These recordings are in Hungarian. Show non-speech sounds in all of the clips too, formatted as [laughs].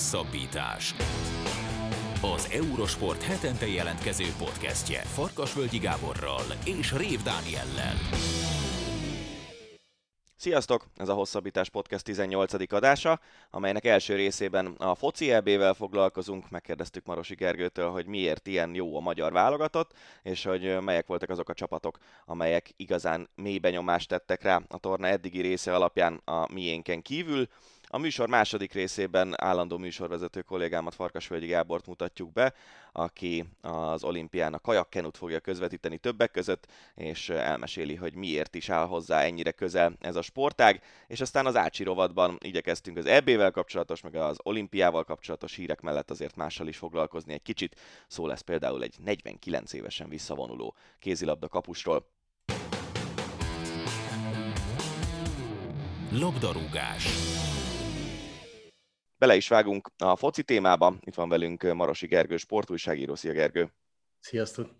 Hosszabbítás. Az Eurosport hetente jelentkező podcastje Farkasvölgyi Gáborral és Rév Dániellel. Sziasztok! Ez a Hosszabbítás Podcast 18. adása, amelynek első részében a foci EB-vel foglalkozunk. Megkérdeztük Marosi Gergőtől, hogy miért ilyen jó a magyar válogatott, és hogy melyek voltak azok a csapatok, amelyek igazán mély benyomást tettek rá a torna eddigi része alapján a miénken kívül. A műsor második részében állandó műsorvezető kollégámat Farkasvölgyi Gábort mutatjuk be, aki az olimpián a kajakkenut fogja közvetíteni többek között, és elmeséli, hogy miért is áll hozzá ennyire közel ez a sportág, és aztán az Ácsi rovatban igyekeztünk az EB-vel kapcsolatos, meg az olimpiával kapcsolatos hírek mellett azért mással is foglalkozni egy kicsit. Szó lesz például egy 49 évesen visszavonuló kézilabda kapusról. Labdarúgás. Bele is vágunk a foci témába. Itt van velünk Marosi Gergő, sportújságíró. Szia Gergő! Sziasztok!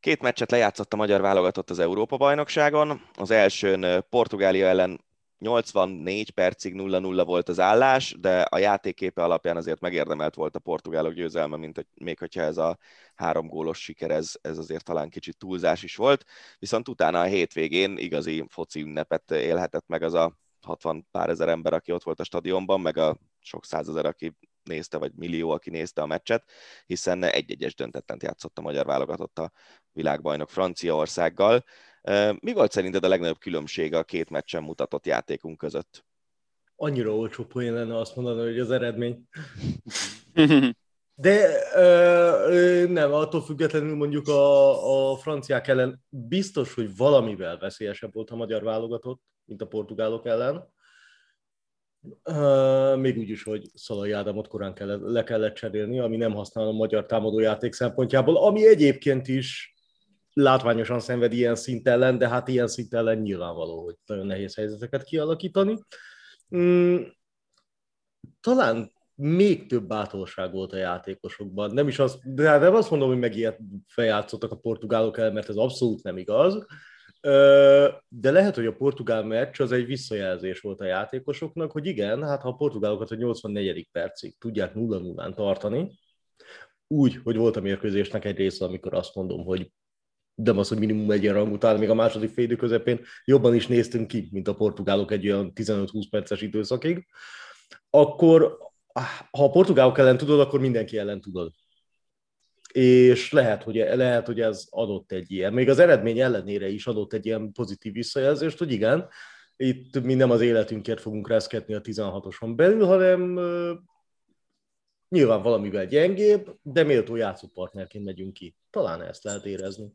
Két meccset lejátszott a magyar válogatott az Európa-bajnokságon. Az elsőn Portugália ellen 84 percig 0-0 volt az állás, de a játéképe alapján azért megérdemelt volt a portugálok győzelme, mint hogy még hogyha ez a három gólos siker, ez, ez azért talán kicsit túlzás is volt. Viszont utána a hétvégén igazi foci ünnepet élhetett meg az a 60 pár ezer ember, aki ott volt a stadionban, meg a sok százezer, aki nézte, vagy millió, aki nézte a meccset, hiszen egy-egyes döntettent játszott a magyar válogatott a világbajnok Franciaországgal. Mi volt szerinted a legnagyobb különbség a két meccsen mutatott játékunk között? Annyira olcsó poén lenne azt mondani, hogy az eredmény. [laughs] De ö, nem, attól függetlenül mondjuk a, a franciák ellen biztos, hogy valamivel veszélyesebb volt a magyar válogatott, mint a portugálok ellen. Uh, még úgy is, hogy Szalai Ádámot korán kellett, le kellett cserélni, ami nem használ a magyar támadójáték szempontjából, ami egyébként is látványosan szenved ilyen szint ellen, de hát ilyen szint ellen nyilvánvaló, hogy nagyon nehéz helyzeteket kialakítani. Mm, talán még több bátorság volt a játékosokban. Nem is az, de hát nem azt mondom, hogy megijedt feljátszottak a portugálok el, mert ez abszolút nem igaz, de lehet, hogy a portugál meccs az egy visszajelzés volt a játékosoknak, hogy igen, hát ha a portugálokat a 84. percig tudják 0-0-án tartani, úgy, hogy volt a mérkőzésnek egy része, amikor azt mondom, hogy de az, hogy minimum egy ilyen rang után, még a második fél közepén jobban is néztünk ki, mint a portugálok egy olyan 15-20 perces időszakig, akkor ha a portugálok ellen tudod, akkor mindenki ellen tudod és lehet hogy, lehet, hogy ez adott egy ilyen, még az eredmény ellenére is adott egy ilyen pozitív visszajelzést, hogy igen, itt mi nem az életünkért fogunk reszketni a 16-oson belül, hanem nyilván valamivel gyengébb, de méltó játszópartnerként megyünk ki. Talán ezt lehet érezni.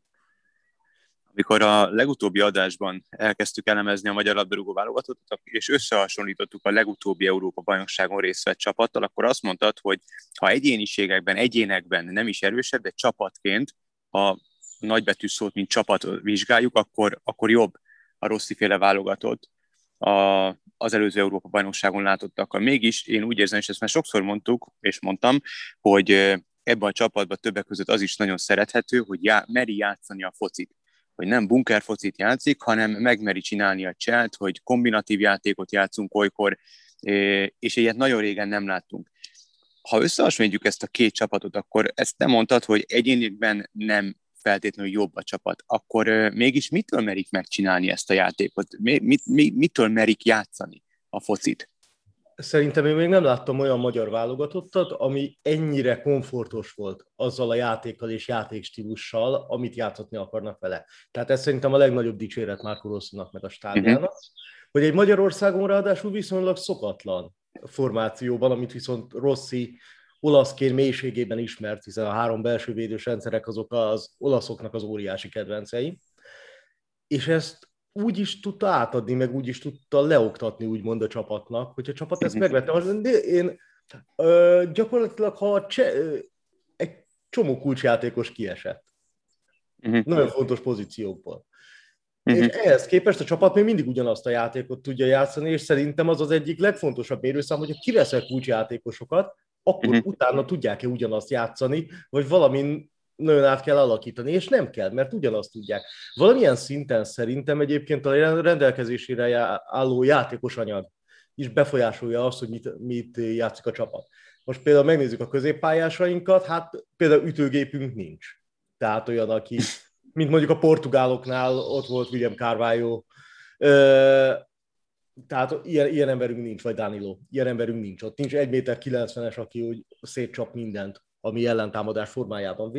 Amikor a legutóbbi adásban elkezdtük elemezni a magyar labdarúgó válogatottat, és összehasonlítottuk a legutóbbi Európa bajnokságon részt vett csapattal, akkor azt mondtad, hogy ha egyéniségekben, egyénekben nem is erősebb, de csapatként, ha nagybetű szót, mint csapat vizsgáljuk, akkor, akkor jobb a rossziféle válogatott a, az előző Európa bajnokságon látottakkal. Mégis én úgy érzem, és ezt már sokszor mondtuk, és mondtam, hogy ebben a csapatban többek között az is nagyon szerethető, hogy já, meri játszani a focit hogy nem bunkerfocit játszik, hanem megmeri csinálni a cselt, hogy kombinatív játékot játszunk olykor, és ilyet nagyon régen nem láttunk. Ha összehasonlítjuk ezt a két csapatot, akkor ezt nem mondtad, hogy egyéniben nem feltétlenül jobb a csapat, akkor mégis mitől merik megcsinálni ezt a játékot? Mit, mit, mitől merik játszani a focit? Szerintem én még nem láttam olyan magyar válogatottat, ami ennyire komfortos volt azzal a játékkal és játékstílussal, amit játszatni akarnak vele. Tehát ez szerintem a legnagyobb dicséret Márko Rosszinak meg a stábjának, uh-huh. hogy egy Magyarországon ráadásul viszonylag szokatlan formációban, amit viszont Rossi olaszként mélységében ismert, hiszen a három belső védős rendszerek azok az olaszoknak az óriási kedvencei. És ezt úgy is tudta átadni, meg úgy is tudta leoktatni, úgymond a csapatnak, hogy a csapat ezt mhm. megvette. Én ö, gyakorlatilag, ha cse, ö, egy csomó kulcsjátékos kiesett. Uh-huh. Nagyon fontos pozíciókból. Uh-huh. És ehhez képest a csapat még mindig ugyanazt a játékot tudja játszani, és szerintem az az egyik legfontosabb mérőszám, hogy ha kiveszel kulcsjátékosokat, akkor uh-huh. utána tudják-e ugyanazt játszani, vagy valamin nagyon át kell alakítani, és nem kell, mert ugyanazt tudják. Valamilyen szinten szerintem egyébként a rendelkezésére álló játékos anyag is befolyásolja azt, hogy mit, mit játszik a csapat. Most például megnézzük a középpályásainkat, hát például ütőgépünk nincs. Tehát olyan, aki, mint mondjuk a portugáloknál, ott volt William Carvalho, tehát ilyen, ilyen emberünk nincs, vagy Danilo, ilyen emberünk nincs. Ott nincs 1 méter 90-es, aki úgy szétcsap mindent, ami ellentámadás formájában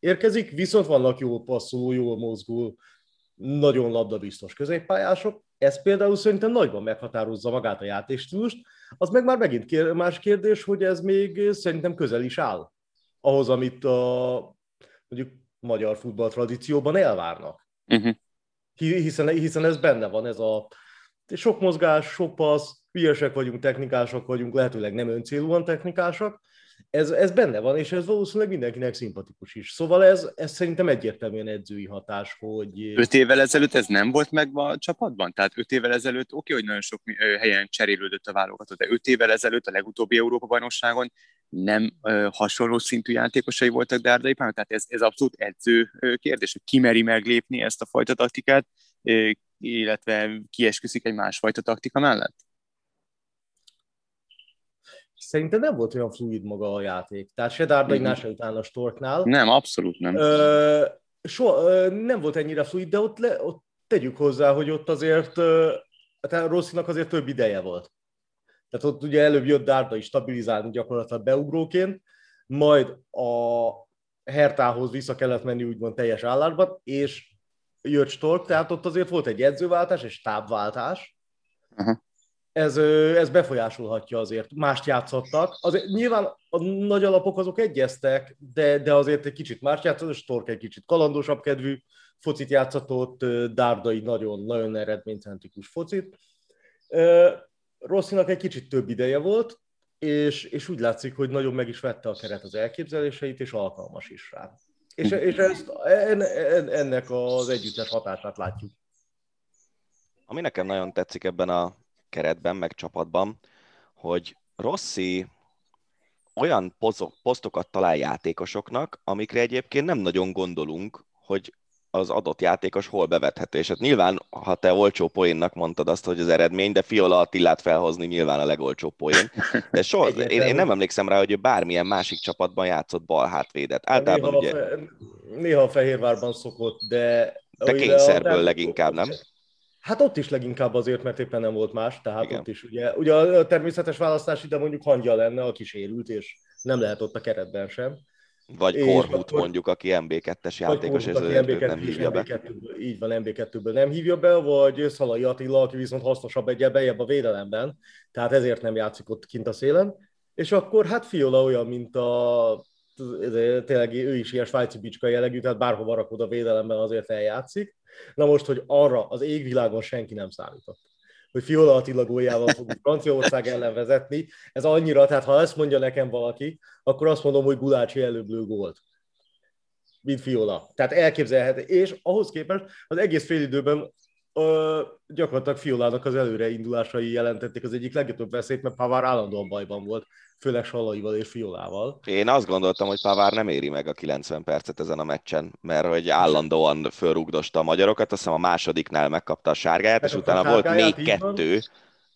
érkezik, viszont vannak jól passzoló, jól mozgó, nagyon labdabiztos középpályások. Ez például szerintem nagyban meghatározza magát a játékstílust. Az meg már megint kér, más kérdés, hogy ez még szerintem közel is áll ahhoz, amit a mondjuk magyar futball tradícióban elvárnak. Uh-huh. Hiszen, hiszen ez benne van, ez a sok mozgás, sok passz, hülyesek vagyunk, technikások vagyunk, lehetőleg nem öncélúan technikásak, ez, ez benne van, és ez valószínűleg mindenkinek szimpatikus is. Szóval ez, ez szerintem egyértelműen edzői hatás, hogy... Öt évvel ezelőtt ez nem volt meg a csapatban? Tehát öt évvel ezelőtt oké, hogy nagyon sok helyen cserélődött a válogatott, de öt évvel ezelőtt a legutóbbi Európa-bajnokságon nem ö, hasonló szintű játékosai voltak Dárdai Pálnak, tehát ez, ez abszolút edző kérdés, hogy ki meri meglépni ezt a fajta taktikát, illetve kiesküszik egy másfajta taktika mellett? Szerintem nem volt olyan fluid maga a játék. Tehát se Dárdainál, mm-hmm. se utána a Storknál. Nem, abszolút nem. Ö, so, ö, nem volt ennyire fluid, de ott, le, ott tegyük hozzá, hogy ott azért ö, tehát Rosszinak azért több ideje volt. Tehát ott ugye előbb jött Dárda is stabilizálni gyakorlatilag beugróként, majd a Hertához vissza kellett menni úgymond teljes állásban, és jött Stork, tehát ott azért volt egy edzőváltás, egy stábváltás. Uh-huh. Ez, ez befolyásolhatja azért. Mást játszottak. Azért nyilván a nagy alapok azok egyeztek, de, de azért egy kicsit más játszott, Stork egy kicsit kalandosabb kedvű focit játszott, Dárdai nagyon, nagyon eredménycentrikus focit. Rosszinak egy kicsit több ideje volt, és, és úgy látszik, hogy nagyon meg is vette a keret az elképzeléseit, és alkalmas is rá. És, és ezt, en, en, ennek az együttes hatását látjuk. Ami nekem nagyon tetszik ebben a keretben, meg csapatban, hogy Rossi olyan posztokat talál játékosoknak, amikre egyébként nem nagyon gondolunk, hogy az adott játékos hol bevethető. És hát nyilván, ha te olcsó poénnak mondtad azt, hogy az eredmény, de Fiola Attillát felhozni nyilván a legolcsó poén. De soha, [laughs] én, én, nem emlékszem rá, hogy ő bármilyen másik csapatban játszott bal hátvédet. Általában néha, ugye... Fe, néha Fehérvárban szokott, de... De kényszerből a... leginkább, nem? Hát ott is leginkább azért, mert éppen nem volt más, tehát Igen. ott is ugye, ugye a természetes választás ide mondjuk hangja lenne, aki sérült, és nem lehet ott a keretben sem. Vagy akkor, mondjuk, aki MB2-es játékos, és MB2, nem hívja be. MB2, így van, MB2-ből nem hívja be, vagy Szalai Attila, aki viszont hasznosabb egy bejebb a védelemben, tehát ezért nem játszik ott kint a szélen. És akkor hát Fiola olyan, mint a tényleg ő is ilyen svájci bicska jellegű, tehát bárhova rakod a védelemben azért eljátszik. Na most, hogy arra az égvilágon senki nem számított hogy Fiola Attila góljával fogunk [laughs] Franciaország ellen vezetni. Ez annyira, tehát ha ezt mondja nekem valaki, akkor azt mondom, hogy Gulácsi előbb lő gólt mint Fiola. Tehát elképzelhető. És ahhoz képest az egész félidőben ö, gyakorlatilag Fiolának az előreindulásai jelentették az egyik legjobb veszélyt, mert Pavár állandóan bajban volt főleg Salaival és Fiolával. Én azt gondoltam, hogy Pavár nem éri meg a 90 percet ezen a meccsen, mert hogy állandóan fölrugdosta a magyarokat, azt hiszem a másodiknál megkapta a sárgáját, és utána volt még kettő,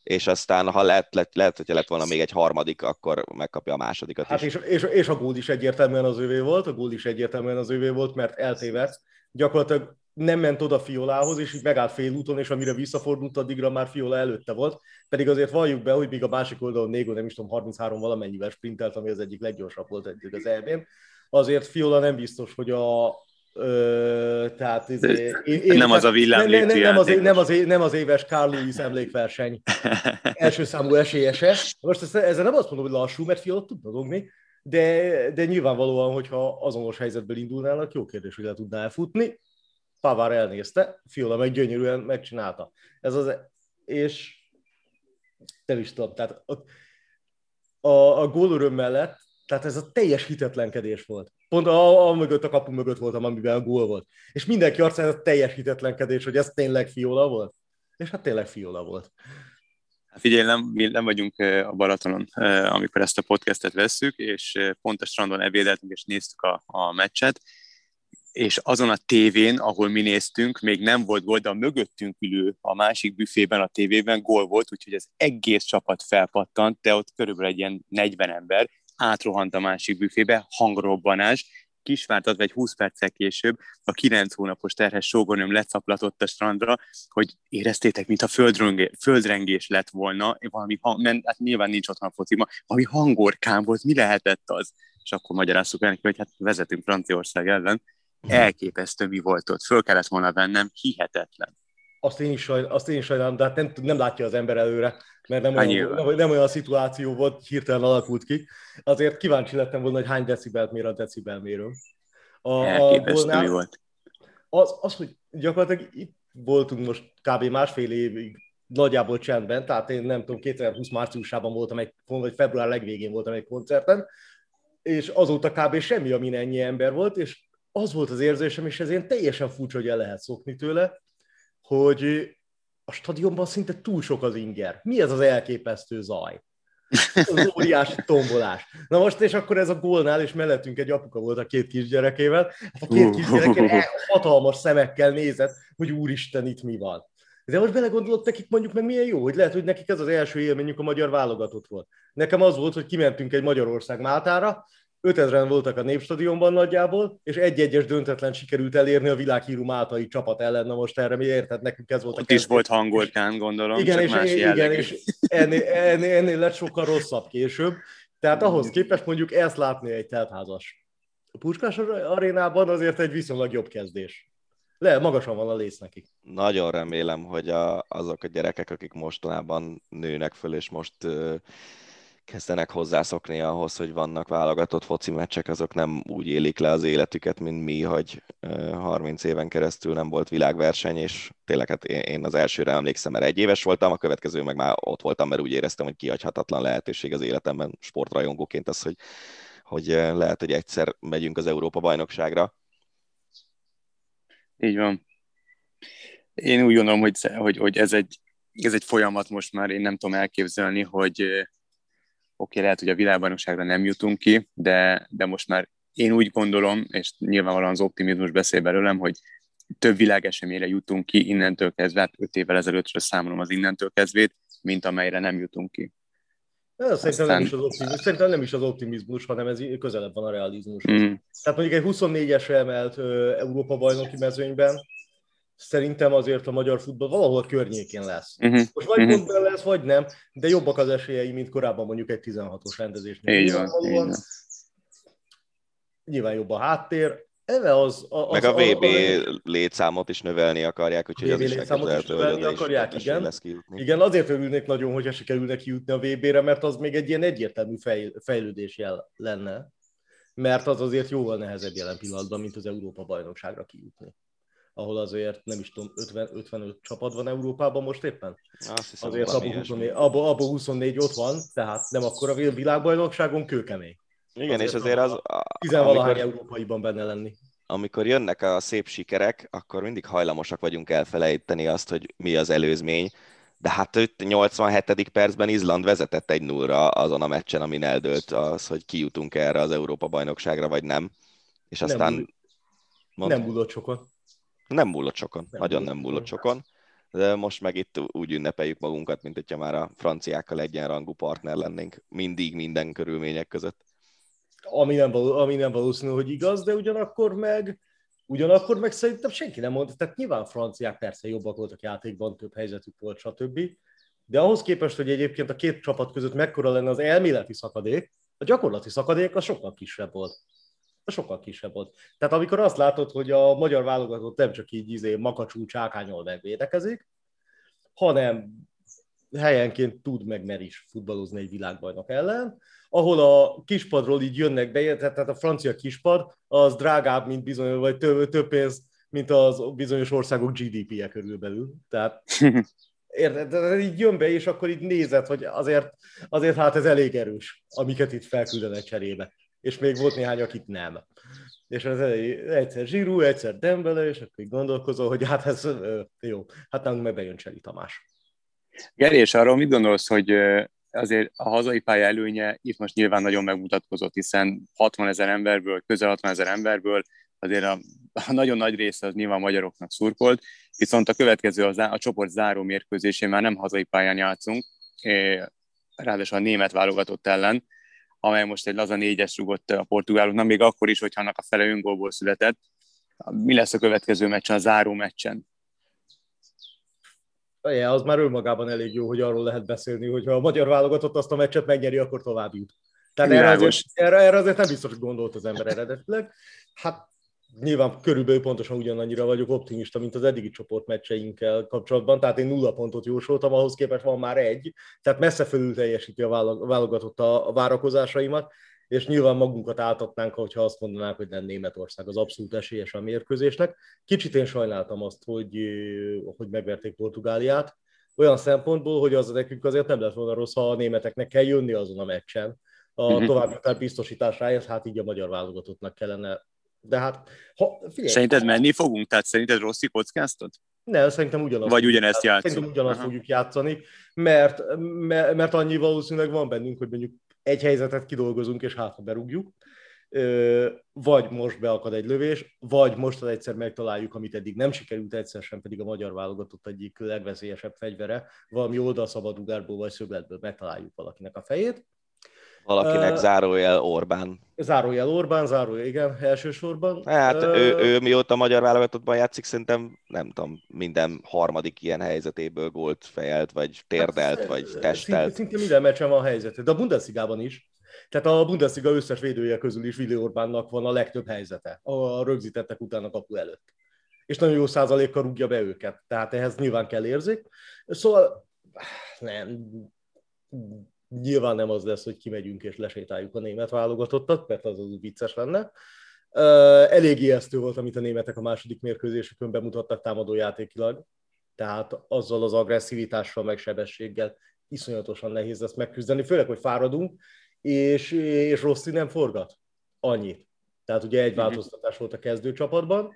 és aztán ha lehet, lehet, lehet, hogyha lett volna még egy harmadik, akkor megkapja a másodikat hát is. És, és, és a gól is egyértelműen az ővé volt, a gól is egyértelműen az ővé volt, mert eltévedt. Gyakorlatilag nem ment oda Fiolához, és így megállt félúton, és amire visszafordult, addigra már Fiola előtte volt. Pedig azért valljuk be, hogy még a másik oldalon Négo nem is tudom, 33 valamennyivel sprintelt, ami az egyik leggyorsabb volt egyik az elbén. Azért Fiola nem biztos, hogy a Ö, tehát ez, én, én, nem az a villám nem, nem, nem, az, nem, az, nem az éves Carl Lewis emlékverseny első számú esélyese. Most ezt, ezzel nem azt mondom, hogy lassú, mert Fiola tudna dogni, de, de nyilvánvalóan, hogyha azonos helyzetből indulnának, jó kérdés, hogy le tudná elfutni. Pavár elnézte, Fiola meg gyönyörűen megcsinálta. Ez az, és nem is tudom, tehát a, a gólöröm mellett, tehát ez a teljes hitetlenkedés volt. Pont a, a mögött, a kapu mögött voltam, amiben a gól volt. És mindenki arcán a teljes hitetlenkedés, hogy ez tényleg Fiola volt. És hát tényleg Fiola volt. Hát figyelj, nem, mi nem vagyunk a Balatonon, amikor ezt a podcastet vesszük, és pont a strandon ebédeltünk, és néztük a, a meccset, és azon a tévén, ahol mi néztünk, még nem volt gól, de a mögöttünk ülő, a másik büfében, a tévében gól volt, úgyhogy az egész csapat felpattant, de ott körülbelül egy ilyen 40 ember átrohant a másik büfébe, hangrobbanás, kisvártatva egy 20 perccel később a 9 hónapos terhes sógornőm lecaplatott a strandra, hogy éreztétek, mint a földrengés, földrengés lett volna, valami hang, mert hát nyilván nincs otthon a focima, valami hangorkán volt, mi lehetett az? És akkor magyaráztuk el neki, hogy hát vezetünk Franciaország ellen. Elképesztő mi volt ott, föl kellett volna vennem, hihetetlen. Azt én is, sajn, azt én is sajnálom, de hát nem, nem látja az ember előre, mert nem olyan, nem, nem olyan szituáció volt, hirtelen alakult ki. Azért kíváncsi lettem volna, hogy hány decibelt mér a decibelmérő. A, a golnál, mi volt. Az, az, hogy gyakorlatilag itt voltunk most kb. másfél évig nagyjából csendben, tehát én nem tudom, 2020 márciusában voltam egy, vagy február legvégén voltam egy koncerten, és azóta kb. semmi, amin ennyi ember volt, és az volt az érzésem, és ez én teljesen furcsa, hogy el lehet szokni tőle, hogy a stadionban szinte túl sok az inger. Mi ez az elképesztő zaj? Az óriási tombolás. Na most, és akkor ez a gólnál, és mellettünk egy apuka volt a két kisgyerekével, hát a két kisgyerekével hatalmas szemekkel nézett, hogy úristen, itt mi van. De most belegondolok nekik mondjuk meg milyen jó, hogy lehet, hogy nekik ez az első élményük a magyar válogatott volt. Nekem az volt, hogy kimentünk egy Magyarország Máltára, 5000-en voltak a Népstadionban nagyjából, és egy-egyes döntetlen sikerült elérni a világhírú Máltai csapat ellen. Na most erre mi érted, nekünk ez volt Ott a is volt hangolkán, gondolom, igen, és, más igen, és ennél, ennél, ennél lett sokkal rosszabb később. Tehát ahhoz képest mondjuk ezt látni egy teltházas a Puskás arénában azért egy viszonylag jobb kezdés. Le, magasan van a lész nekik. Nagyon remélem, hogy a, azok a gyerekek, akik mostanában nőnek föl, és most uh, kezdenek hozzászokni ahhoz, hogy vannak válogatott foci meccsek, azok nem úgy élik le az életüket, mint mi, hogy 30 éven keresztül nem volt világverseny, és tényleg hát én az elsőre emlékszem, mert egy éves voltam, a következő meg már ott voltam, mert úgy éreztem, hogy kihagyhatatlan lehetőség az életemben sportrajongóként az, hogy, hogy lehet, hogy egyszer megyünk az Európa bajnokságra. Így van. Én úgy gondolom, hogy, hogy, hogy ez, egy, ez egy folyamat most már, én nem tudom elképzelni, hogy oké, lehet, hogy a világbajnokságra nem jutunk ki, de, de most már én úgy gondolom, és nyilvánvalóan az optimizmus beszél belőlem, hogy több világeseményre jutunk ki innentől kezdve, hát öt évvel ezelőttre számolom az innentől kezdvét, mint amelyre nem jutunk ki. Ez szerintem, Aztán... nem is az optimizmus, szerintem nem is az optimizmus, hanem ez közelebb van a realizmus. Mm. Tehát mondjuk egy 24-esre emelt Európa bajnoki mezőnyben, szerintem azért a magyar futball valahol a környékén lesz. Uh-huh. Most vagy uh-huh. pontban lesz, vagy nem, de jobbak az esélyei, mint korábban mondjuk egy 16-os rendezésnél. Így van, így van. Nyilván jobb a háttér, Eve az, az, Meg a VB létszámot is növelni akarják, úgyhogy az is elképzelhető, hogy oda akarják, igen. lesz kijutni. Igen, azért örülnék nagyon, hogyha sikerülnek kijutni a VB-re, mert az még egy ilyen egyértelmű fej, fejlődés jel lenne, mert az azért jóval nehezebb jelen pillanatban, mint az Európa bajnokságra kijutni ahol azért nem is tudom, 50, 55 csapat van Európában most éppen. Azt hiszem, azért abban 24, abba, abba 24 ott van, tehát nem akkor a világbajnokságon kőkemény. Igen, azért és azért az... Tizenvalahány európaiban benne lenni. Amikor jönnek a szép sikerek, akkor mindig hajlamosak vagyunk elfelejteni azt, hogy mi az előzmény, de hát őt 87. percben Izland vezetett egy nullra azon a meccsen, amin eldőlt az, hogy kijutunk erre az Európa-bajnokságra, vagy nem. És aztán... Nem, múlott, nem múlott sokat. Nem múlott sokon, nem nagyon nem múlott sokon. De most meg itt úgy ünnepeljük magunkat, mint hogyha már a franciákkal egyenrangú partner lennénk mindig minden körülmények között. Ami nem, való, ami nem valószínű, hogy igaz, de ugyanakkor meg Ugyanakkor meg szerintem senki nem mondta, tehát nyilván franciák persze jobbak voltak játékban, több helyzetük volt, stb. De ahhoz képest, hogy egyébként a két csapat között mekkora lenne az elméleti szakadék, a gyakorlati szakadék az sokkal kisebb volt sokkal kisebb volt. Tehát amikor azt látod, hogy a magyar válogatott nem csak így izé, makacsú csákányol megvédekezik, hanem helyenként tud meg mer is futballozni egy világbajnok ellen, ahol a kispadról így jönnek be, tehát a francia kispad az drágább, mint bizony, vagy több, több pénz, mint az bizonyos országok GDP-je körülbelül. Tehát [laughs] érted, de így jön be, és akkor így nézed, hogy azért, azért hát ez elég erős, amiket itt felküldenek cserébe és még volt néhány, akit nem. És az egyszer Zsirú, egyszer Dembele, és akkor így gondolkozol, hogy hát ez jó, hát nálunk meg bejön Cseli Tamás. Geri, és arról mit gondolsz, hogy azért a hazai pálya előnye itt most nyilván nagyon megmutatkozott, hiszen 60 ezer emberből, közel 60 ezer emberből azért a a nagyon nagy része az nyilván magyaroknak szurkolt, viszont a következő a, a csoport záró mérkőzésén már nem hazai pályán játszunk, ráadásul a német válogatott ellen, amely most egy laza négyes rugott a portugáloknak, még akkor is, hogyha annak a fele öngólból született. Mi lesz a következő meccsen, a záró meccsen? Ja, az már önmagában elég jó, hogy arról lehet beszélni, hogy ha a magyar válogatott azt a meccset megnyeri, akkor tovább jut. Tehát erre azért, erre, erre azért nem biztos, hogy gondolt az ember eredetileg. Hát nyilván körülbelül pontosan ugyanannyira vagyok optimista, mint az eddigi csoportmeccseinkkel kapcsolatban, tehát én nulla pontot jósoltam, ahhoz képest van már egy, tehát messze fölül teljesíti a válogatott a várakozásaimat, és nyilván magunkat áltatnánk, hogyha azt mondanák, hogy nem Németország az abszolút esélyes a mérkőzésnek. Kicsit én sajnáltam azt, hogy, hogy megverték Portugáliát, olyan szempontból, hogy az nekünk azért nem lett volna rossz, ha a németeknek kell jönni azon a meccsen, a uh-huh. további biztosításáért, hát így a magyar válogatottnak kellene de hát, ha, figyelj, Szerinted menni fogunk? Tehát szerinted Rossi kockáztad? Nem, szerintem ugyanazt. Vagy ugyanezt játszunk? Szerintem ugyanazt Aha. fogjuk játszani, mert, mert, annyi valószínűleg van bennünk, hogy mondjuk egy helyzetet kidolgozunk, és hát ha berúgjuk, vagy most beakad egy lövés, vagy most egyszer megtaláljuk, amit eddig nem sikerült egyszer sem, pedig a magyar válogatott egyik legveszélyesebb fegyvere, valami oldalszabadugárból vagy szögletből megtaláljuk valakinek a fejét, Valakinek uh, zárójel Orbán. Zárójel Orbán, zárójel, igen, elsősorban. Hát uh, ő, ő mióta magyar válogatottban játszik, szerintem nem tudom, minden harmadik ilyen helyzetéből gólt fejelt, vagy térdelt, hát, vagy testelt. Szinte, szinte minden meccsen van helyzet, de a Bundesligában is. Tehát a Bundesliga összes védője közül is Willi Orbánnak van a legtöbb helyzete a rögzítettek után a kapu előtt. És nagyon jó százalékkal rúgja be őket, tehát ehhez nyilván kell érzik. Szóval nem, Nyilván nem az lesz, hogy kimegyünk és lesétáljuk a német válogatottat, mert az az vicces lenne. Elég ijesztő volt, amit a németek a második mérkőzésükön bemutattak támadójátékilag, tehát azzal az agresszivitással, meg sebességgel iszonyatosan nehéz ezt megküzdeni, főleg, hogy fáradunk, és, és Rossi nem forgat annyit. Tehát ugye egy mhm. változtatás volt a kezdőcsapatban,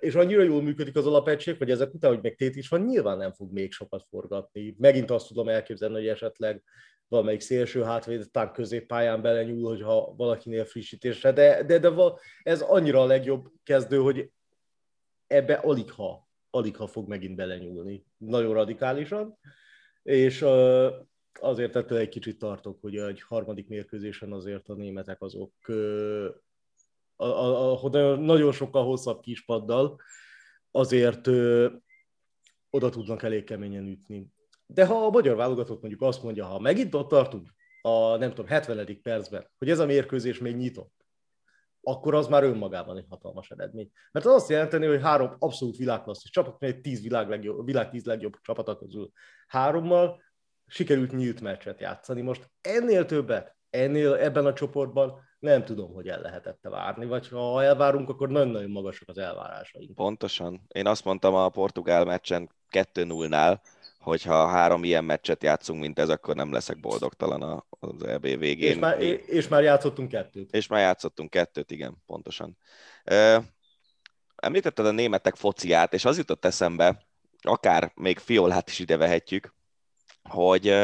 és annyira jól működik az alapegység, hogy ezek után, hogy meg tét is van, nyilván nem fog még sokat forgatni. Megint azt tudom elképzelni, hogy esetleg valamelyik szélső hátvéd, talán középpályán belenyúl, hogyha valakinél frissítésre, de, de, de ez annyira a legjobb kezdő, hogy ebbe alig ha, alig ha fog megint belenyúlni. Nagyon radikálisan, és azért ettől egy kicsit tartok, hogy egy harmadik mérkőzésen azért a németek azok a, a, a, nagyon sokkal hosszabb kispaddal, azért ö, oda tudnak elég keményen ütni. De ha a magyar válogatott mondjuk azt mondja, ha megint ott tartunk, a nem tudom, 70. percben, hogy ez a mérkőzés még nyitott, akkor az már önmagában egy hatalmas eredmény. Mert az azt jelenteni, hogy három abszolút világklasszis csapat, egy tíz világ, legjobb, világ tíz legjobb csapata közül hárommal sikerült nyílt meccset játszani. Most ennél többet, ennél ebben a csoportban nem tudom, hogy el lehetett várni, vagy ha elvárunk, akkor nagyon-nagyon magasak az elvárásaink. Pontosan. Én azt mondtam a portugál meccsen 2-0-nál, hogyha három ilyen meccset játszunk, mint ez, akkor nem leszek boldogtalan az EB végén. És már, és már játszottunk kettőt. És már játszottunk kettőt, igen, pontosan. Említetted a németek fociát, és az jutott eszembe, akár még Fiolát is ide vehetjük, hogy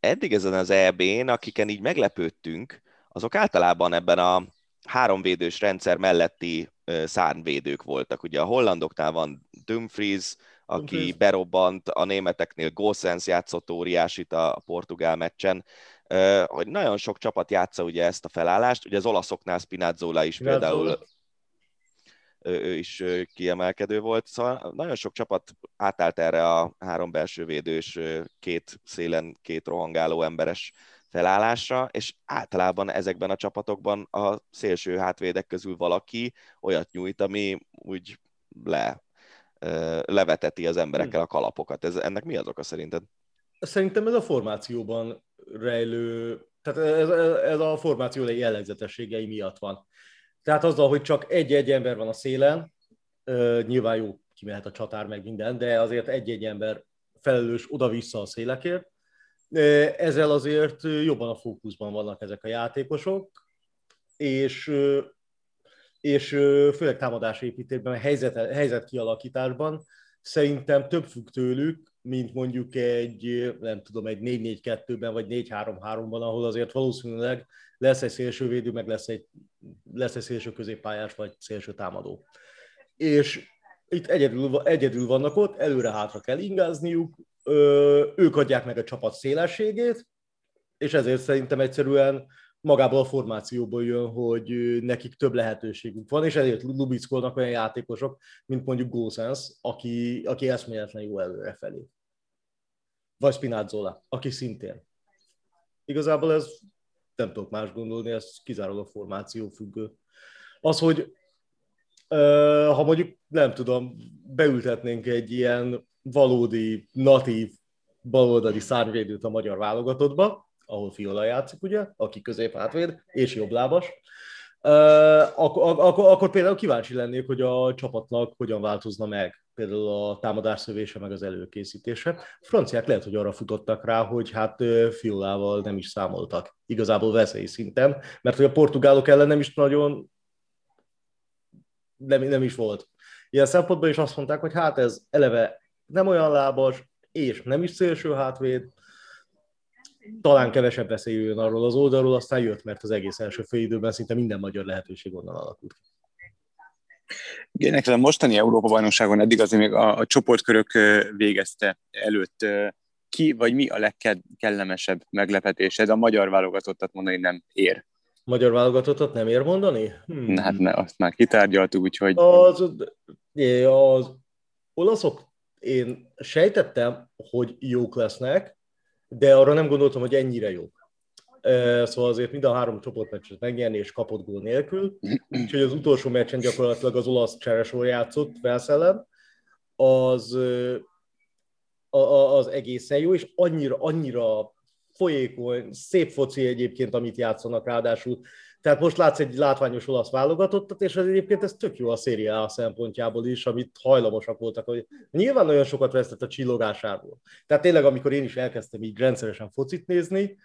eddig ezen az EB-n, akiken így meglepődtünk, azok általában ebben a háromvédős rendszer melletti szárnyvédők voltak. Ugye a hollandoknál van Dumfries, aki Dumfries. berobbant, a németeknél Gossens játszott óriásit a portugál meccsen, hogy nagyon sok csapat játsza ugye ezt a felállást, ugye az olaszoknál Spinazzola is Spinazzola. például ő is kiemelkedő volt, szóval nagyon sok csapat átállt erre a három belső védős, két szélen, két rohangáló emberes felállásra, és általában ezekben a csapatokban a szélső hátvédek közül valaki olyat nyújt, ami úgy le, leveteti az emberekkel a kalapokat. Ez, ennek mi az oka szerinted? Szerintem ez a formációban rejlő, tehát ez, ez a formáció jellegzetességei miatt van. Tehát azzal, hogy csak egy-egy ember van a szélen, nyilván jó, kimehet a csatár meg minden, de azért egy-egy ember felelős oda-vissza a szélekért, ezzel azért jobban a fókuszban vannak ezek a játékosok, és, és főleg támadásépítésben, helyzet, helyzet kialakításban szerintem több függ tőlük, mint mondjuk egy, nem tudom, egy 4-4-2-ben vagy 4-3-3-ban, ahol azért valószínűleg lesz egy szélsővédő, meg lesz egy lesz egy szélső középpályás vagy szélső támadó. És itt egyedül, egyedül vannak ott, előre-hátra kell ingázniuk, ők adják meg a csapat szélességét, és ezért szerintem egyszerűen magából a formációból jön, hogy nekik több lehetőségük van, és ezért lubickolnak olyan játékosok, mint mondjuk Gósens, aki, aki eszméletlen jó előrefelé. Vagy Spinazzola, aki szintén. Igazából ez nem tudok más gondolni, ez kizárólag formáció függő. Az, hogy ha mondjuk, nem tudom, beültetnénk egy ilyen valódi, natív baloldali szárnyvédőt a magyar válogatottba, ahol Fiola játszik, ugye, aki középhátvéd és jobblábas, akkor, akkor, akkor például kíváncsi lennék, hogy a csapatnak hogyan változna meg például a támadás szövése, meg az előkészítése. A franciák lehet, hogy arra futottak rá, hogy hát Fiolával nem is számoltak. Igazából veszély szinten, mert hogy a portugálok ellen nem is nagyon nem, nem is volt. Ilyen szempontból is azt mondták, hogy hát ez eleve nem olyan lábas, és nem is szélső hátvéd, talán kevesebb veszély jön arról az oldalról, aztán jött, mert az egész első fél időben szinte minden magyar lehetőség onnan alakult ki. Igen, a mostani Európa-bajnokságon eddig azért még a, a csoportkörök végezte előtt ki vagy mi a legkellemesebb meglepetés? Ez a magyar válogatottat mondani nem ér. Magyar válogatottat nem ér mondani? Hmm. Hát ne, azt már kitárgyaltuk, úgyhogy... Az, az olaszok, én sejtettem, hogy jók lesznek, de arra nem gondoltam, hogy ennyire jók. Szóval azért mind a három csoportmeccset megnyerni és kapott gól nélkül, úgyhogy az utolsó meccsen gyakorlatilag az olasz cseresor játszott Velsz az, az egészen jó, és annyira, annyira folyékony, szép foci egyébként, amit játszanak ráadásul. Tehát most látsz egy látványos olasz válogatottat, és ez egyébként ez tök jó a széria A szempontjából is, amit hajlamosak voltak, hogy nyilván nagyon sokat vesztett a csillogásáról. Tehát tényleg, amikor én is elkezdtem így rendszeresen focit nézni,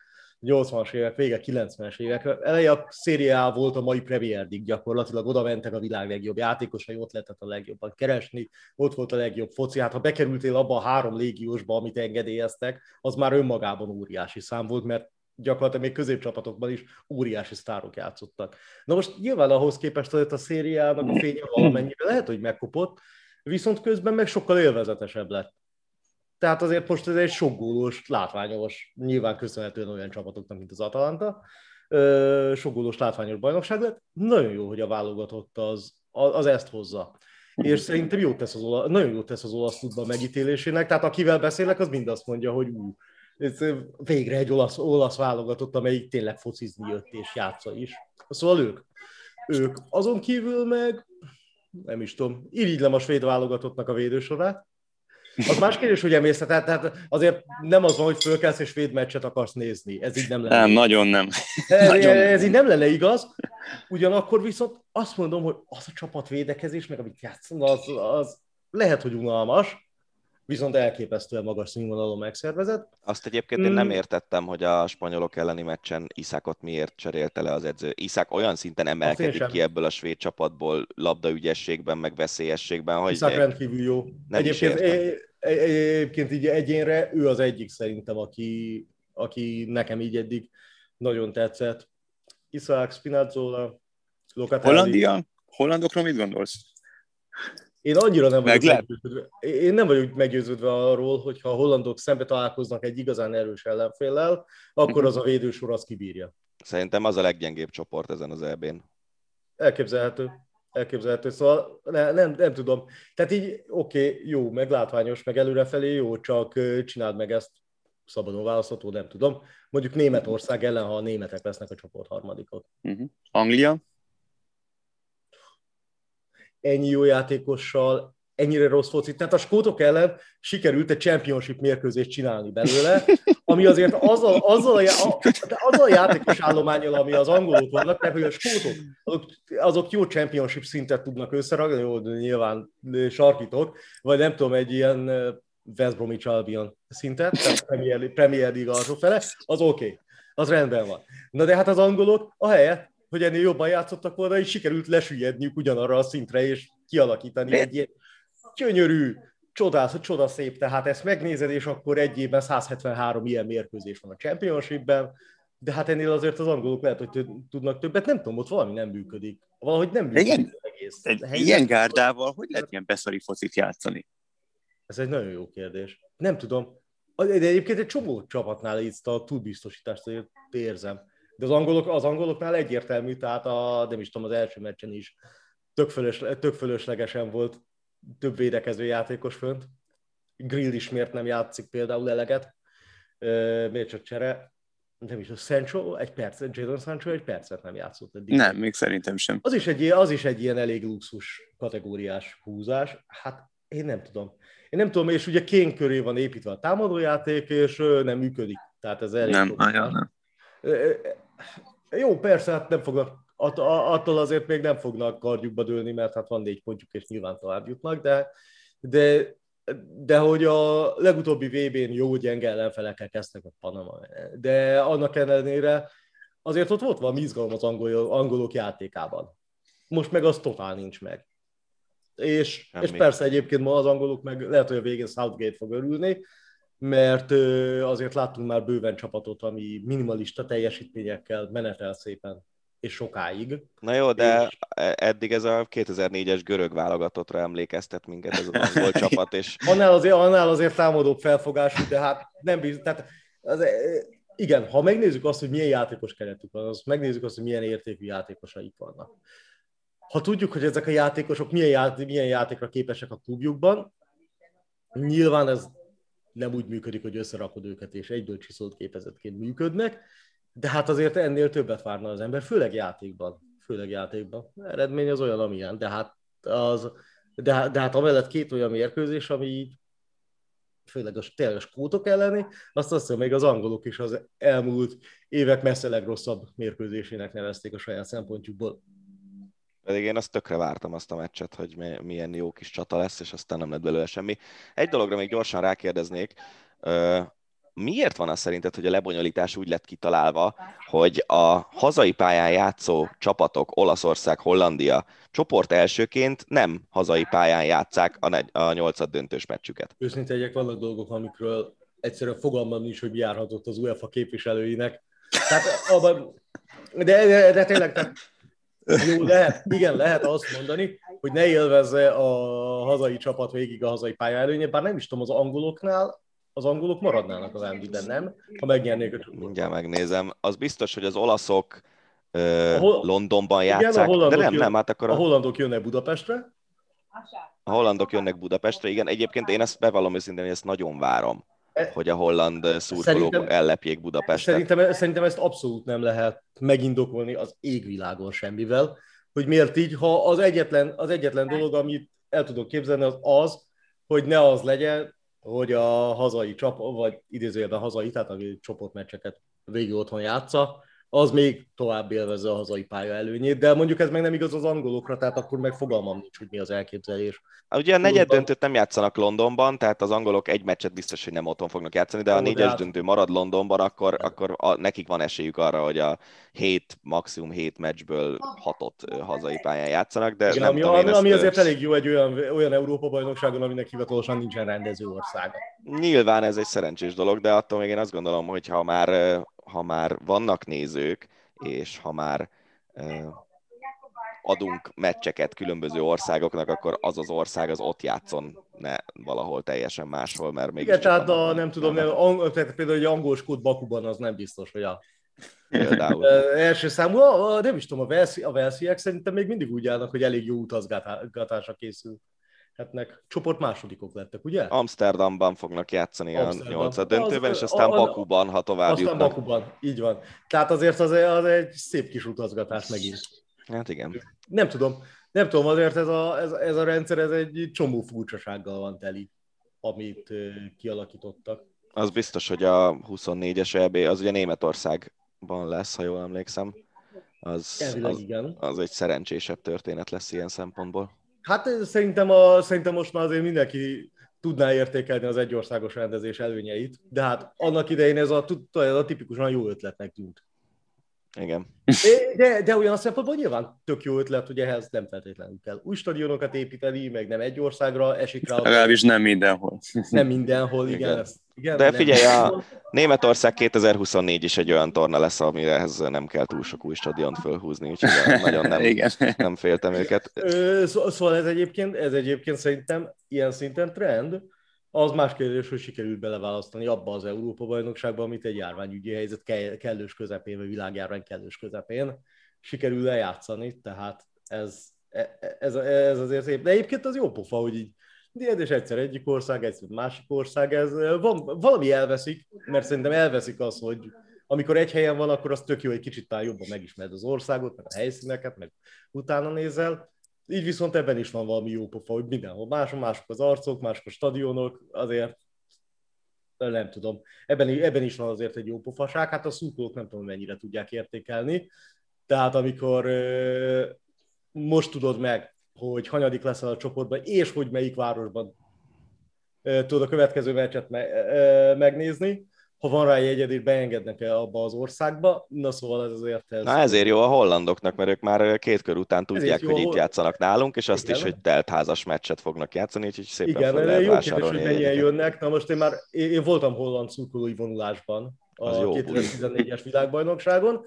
80-as évek vége, 90-es évek eleje a Serie volt a mai Premier League gyakorlatilag, oda mentek a világ legjobb játékosai, ott lehetett a legjobban keresni, ott volt a legjobb foci. Hát ha bekerültél abba a három légiósba, amit engedélyeztek, az már önmagában óriási szám volt, mert gyakorlatilag még középcsapatokban is óriási sztárok játszottak. Na most nyilván ahhoz képest hogy a szériának a fénye valamennyire lehet, hogy megkopott, viszont közben meg sokkal élvezetesebb lett. Tehát azért most ez egy sok gólós, látványos, nyilván köszönhetően olyan csapatoknak, mint az Atalanta, sok gólós, látványos bajnokság lett. Nagyon jó, hogy a válogatott az, az ezt hozza. És szerintem jót tesz az olasz, nagyon jót tesz az olasz futball megítélésének, tehát akivel beszélek, az mind azt mondja, hogy ú, ez végre egy olasz, olasz válogatott, amelyik tényleg focizni jött és játsza is. Szóval ők. Ők. Azon kívül meg, nem is tudom, irigylem a svéd válogatottnak a védősorát, az más kérdés, hogy emész, tehát, azért nem az van, hogy fölkelsz és svéd meccset akarsz nézni. Ez így nem lenne. Nem, nagyon nem. Ez, nagyon ez nem. így nem lenne igaz. Ugyanakkor viszont azt mondom, hogy az a csapat védekezés, meg amit játszom, az, az lehet, hogy unalmas, viszont elképesztően magas színvonalon megszervezett. Azt egyébként én nem hmm. értettem, hogy a spanyolok elleni meccsen Iszákot miért cserélte le az edző. Iszák olyan szinten emelkedik ki ebből a svéd csapatból labdaügyességben, meg veszélyességben, hogy... Iszák rendkívül jó. Nem egyébként, egyébként így egyénre ő az egyik szerintem, aki, aki nekem így eddig nagyon tetszett. Iszák, Spinazzola, Locatelli. Hollandia? Hollandokról mit gondolsz? Én annyira nem vagyok meggyőződve, én nem vagyok meggyőződve arról, hogy ha a hollandok szembe találkoznak egy igazán erős ellenféllel, akkor az a védősor az kibírja. Szerintem az a leggyengébb csoport ezen az EB-n. Elképzelhető. Elképzelhető, szóval ne, nem, nem tudom. Tehát így oké, okay, jó, meg látványos, meg előrefelé jó, csak csináld meg ezt szabadon választható, nem tudom. Mondjuk Németország ellen, ha a németek lesznek a csoport harmadikot. Uh-huh. Anglia? Ennyi jó játékossal, ennyire rossz focit. Tehát a skótok ellen sikerült egy championship mérkőzést csinálni belőle, ami azért azzal, azzal, a, azzal a játékos állományol, ami az angolok vannak, mert hogy a skótok, azok, azok jó championship szintet tudnak összeragni, jó, nyilván sarkítok, vagy nem tudom, egy ilyen West Bromwich Albion szintet, tehát Premier, Premier League alsó fele, az oké, okay, az rendben van. Na de hát az angolok a helyet hogy ennél jobban játszottak volna, és sikerült lesüllyedniük ugyanarra a szintre, és kialakítani egy ilyen gyönyörű, csodás, csoda szép, tehát ezt megnézed, és akkor egy évben 173 ilyen mérkőzés van a Championshipben, de hát ennél azért az angolok lehet, hogy tudnak többet, nem tudom, ott valami nem működik. Valahogy nem működik Igen. az egész. Egy Helyzet- ilyen gárdával hogy lehet ilyen beszari focit játszani? Ez egy nagyon jó kérdés. Nem tudom. De egyébként egy csomó csapatnál itt a túlbiztosítást érzem. De az, angolok, az angoloknál egyértelmű, tehát a, nem is tudom, az első meccsen is tök, fölös, tök fölöslegesen volt több védekező játékos fönt. Grill is miért nem játszik például eleget. Miért csak csere? Nem is, a Sancho egy percet, Jadon Sancho egy percet nem játszott eddig. Nem, még szerintem sem. Az is, egy, az is egy ilyen elég luxus kategóriás húzás. Hát én nem tudom. Én nem tudom, és ugye Kén köré van építve a támadójáték, és nem működik. Tehát ez elég Nem, nagyon nem. Jó, persze, hát nem fognak, att- attól azért még nem fognak kardjukba dőlni, mert hát van négy pontjuk, és nyilván tovább jutnak, de, de, de hogy a legutóbbi VB-n jó gyenge ellenfelekkel kezdtek a Panama, de annak ellenére azért ott volt valami izgalom az angol, angolok játékában. Most meg az totál nincs meg. És, Semmi. és persze egyébként ma az angolok meg lehet, hogy a végén Southgate fog örülni, mert azért láttunk már bőven csapatot, ami minimalista teljesítményekkel menetel szépen és sokáig. Na jó, de És- e- eddig ez a 2004-es görög válogatottra emlékeztet minket ez az [laughs] angol csapat, és Annál azért, annál azért támadóbb felfogású, de hát nem biz, tehát az, igen, ha megnézzük azt, hogy milyen játékos keretük van, azt megnézzük azt, hogy milyen értékű játékosaik vannak. Ha tudjuk, hogy ezek a játékosok milyen, ját, milyen játékra képesek a klubjukban, nyilván ez nem úgy működik, hogy összerakod őket, és egyből csiszolt képezetként működnek, de hát azért ennél többet várna az ember, főleg játékban. Főleg játékban. Eredmény az olyan, amilyen, de hát, az, de, de hát amellett két olyan mérkőzés, ami főleg a, a skótok elleni, azt azt hiszem, még az angolok is az elmúlt évek messze legrosszabb mérkőzésének nevezték a saját szempontjukból. Pedig én azt tökre vártam azt a meccset, hogy mi- milyen jó kis csata lesz, és aztán nem lett belőle semmi. Egy dologra még gyorsan rákérdeznék, miért van az szerinted, hogy a lebonyolítás úgy lett kitalálva, hogy a hazai pályán játszó csapatok, Olaszország, Hollandia csoport elsőként nem hazai pályán játszák a, negy- a nyolcad döntős meccsüket? Őszintén egyek vannak dolgok, amikről egyszerűen fogalmam nincs, hogy járhatott az UEFA képviselőinek. Tehát abban, de, de, de tényleg, tehát jó, lehet, igen, lehet azt mondani, hogy ne élvezze a hazai csapat végig a hazai pálya előnye, bár nem is tudom, az angoloknál, az angolok maradnának az Andy-ben, nem? Ha megnyernék a csoportot. Mindjárt megnézem. Az biztos, hogy az olaszok ö, hol- Londonban Igen, a játszák, de hollandok nem, jön- nem, hát akkor A a, hollandok jönnek Budapestre, a hollandok jönnek Budapestre. Igen, egyébként én ezt bevallom őszintén, hogy ezt nagyon várom, hogy a holland ö, szurkolók ellepjék Budapestet. Szerintem, szerintem ezt abszolút nem lehet megindokolni az égvilágon semmivel, hogy miért így, ha az egyetlen, az egyetlen dolog, amit el tudok képzelni, az az, hogy ne az legyen, hogy a hazai csapat, vagy idézőjelben hazai, tehát a csoportmeccseket végig otthon játsza, az még tovább élvezze a hazai pálya előnyét, de mondjuk ez meg nem igaz az angolokra, tehát akkor meg fogalmam nincs, hogy mi az elképzelés. Ugye a negyed London- döntőt nem játszanak Londonban, tehát az angolok egy meccset biztos, hogy nem otthon fognak játszani, de ha a négyes hát- döntő marad Londonban, akkor, akkor a, nekik van esélyük arra, hogy a hét, maximum hét meccsből hatot hazai pályán játszanak, de Igen, nem ami, tudom, ami, ami azért elég jó egy olyan, olyan Európa-bajnokságon, aminek hivatalosan nincsen rendező országa. Nyilván ez egy szerencsés dolog, de attól még én azt gondolom, hogy ha már, ha már vannak nézők, és ha már adunk meccseket különböző országoknak, akkor az az ország az ott játszon, ne valahol teljesen máshol, mert még Igen, tehát a, nem tudom, nem, ang, tehát például egy angol skót Bakuban az nem biztos, hogy a Például. első számú, a, a, nem is tudom, a, Velszi, a Velsziek szerintem még mindig úgy állnak, hogy elég jó utazgatásra készül. Hát csoport másodikok lettek, ugye? Amsterdamban fognak játszani a Amsterdam. nyolcad döntőben, Az- és aztán a- a- Bakuban, ha tovább Aztán jutnak. Bakuban, így van. Tehát azért az, az egy szép kis utazgatás megint. Hát igen. Nem tudom, nem tudom, azért ez a, ez, ez a rendszer, ez egy csomó furcsasággal van teli, amit kialakítottak. Az biztos, hogy a 24-es EB, az ugye Németországban lesz, ha jól emlékszem. Az, Elvileg az, igen. az egy szerencsésebb történet lesz ilyen szempontból. Hát ö, szerintem, a, szerintem most már azért mindenki tudná értékelni az egyországos rendezés előnyeit, de hát annak idején ez a, ez a tipikusan jó ötletnek tűnt. Igen. [laughs] De, de olyan szempontból nyilván tök jó ötlet, hogy ehhez nem feltétlenül kell új stadionokat építeni, meg nem egy országra esik rá. Legalábbis nem mindenhol. [laughs] Nem mindenhol, igen. Igen. Igen De nem figyelj, a mindenhol. Németország 2024 is egy olyan torna lesz, amirehez nem kell túl sok új stadiont fölhúzni, úgyhogy nagyon nem, [laughs] Igen. nem féltem őket. Ö, szó- Szóval ez egyébként, ez egyébként szerintem ilyen szinten trend, az más kérdés, hogy sikerült beleválasztani abba az Európa-bajnokságba, amit egy járványügyi helyzet ke- kellős közepén, vagy világjárvány kellős közepén sikerül lejátszani, tehát ez, e- e- ez, ez azért szép. De egyébként az jó pofa, hogy így ilyen és egyszer egyik ország, egyszer másik ország, ez van, valami elveszik, mert szerintem elveszik az, hogy amikor egy helyen van, akkor az tök jó, egy kicsit talán jobban megismered az országot, meg a helyszíneket, meg utána nézel. Így viszont ebben is van valami jó pofa, hogy mindenhol máson, mások az arcok, mások a stadionok, azért nem tudom. Ebben, ebben is van azért egy jó pofaság, hát a szurkolók nem tudom mennyire tudják értékelni. Tehát amikor most tudod meg, hogy hanyadik leszel a csoportban, és hogy melyik városban tudod a következő meccset megnézni, ha van rá jegyed, és beengednek el abba az országba, na szóval ez azért... Ez, Na ezért jó a hollandoknak, mert ők már két kör után tudják, hogy a itt hol- játszanak nálunk, és azt Igen. is, hogy teltházas meccset fognak játszani, úgyhogy szépen Igen, fel lehet jó kérdés, hogy mennyien jönnek. Na most én már, én, én voltam holland szurkolói vonulásban a jó 2014-es világbajnokságon,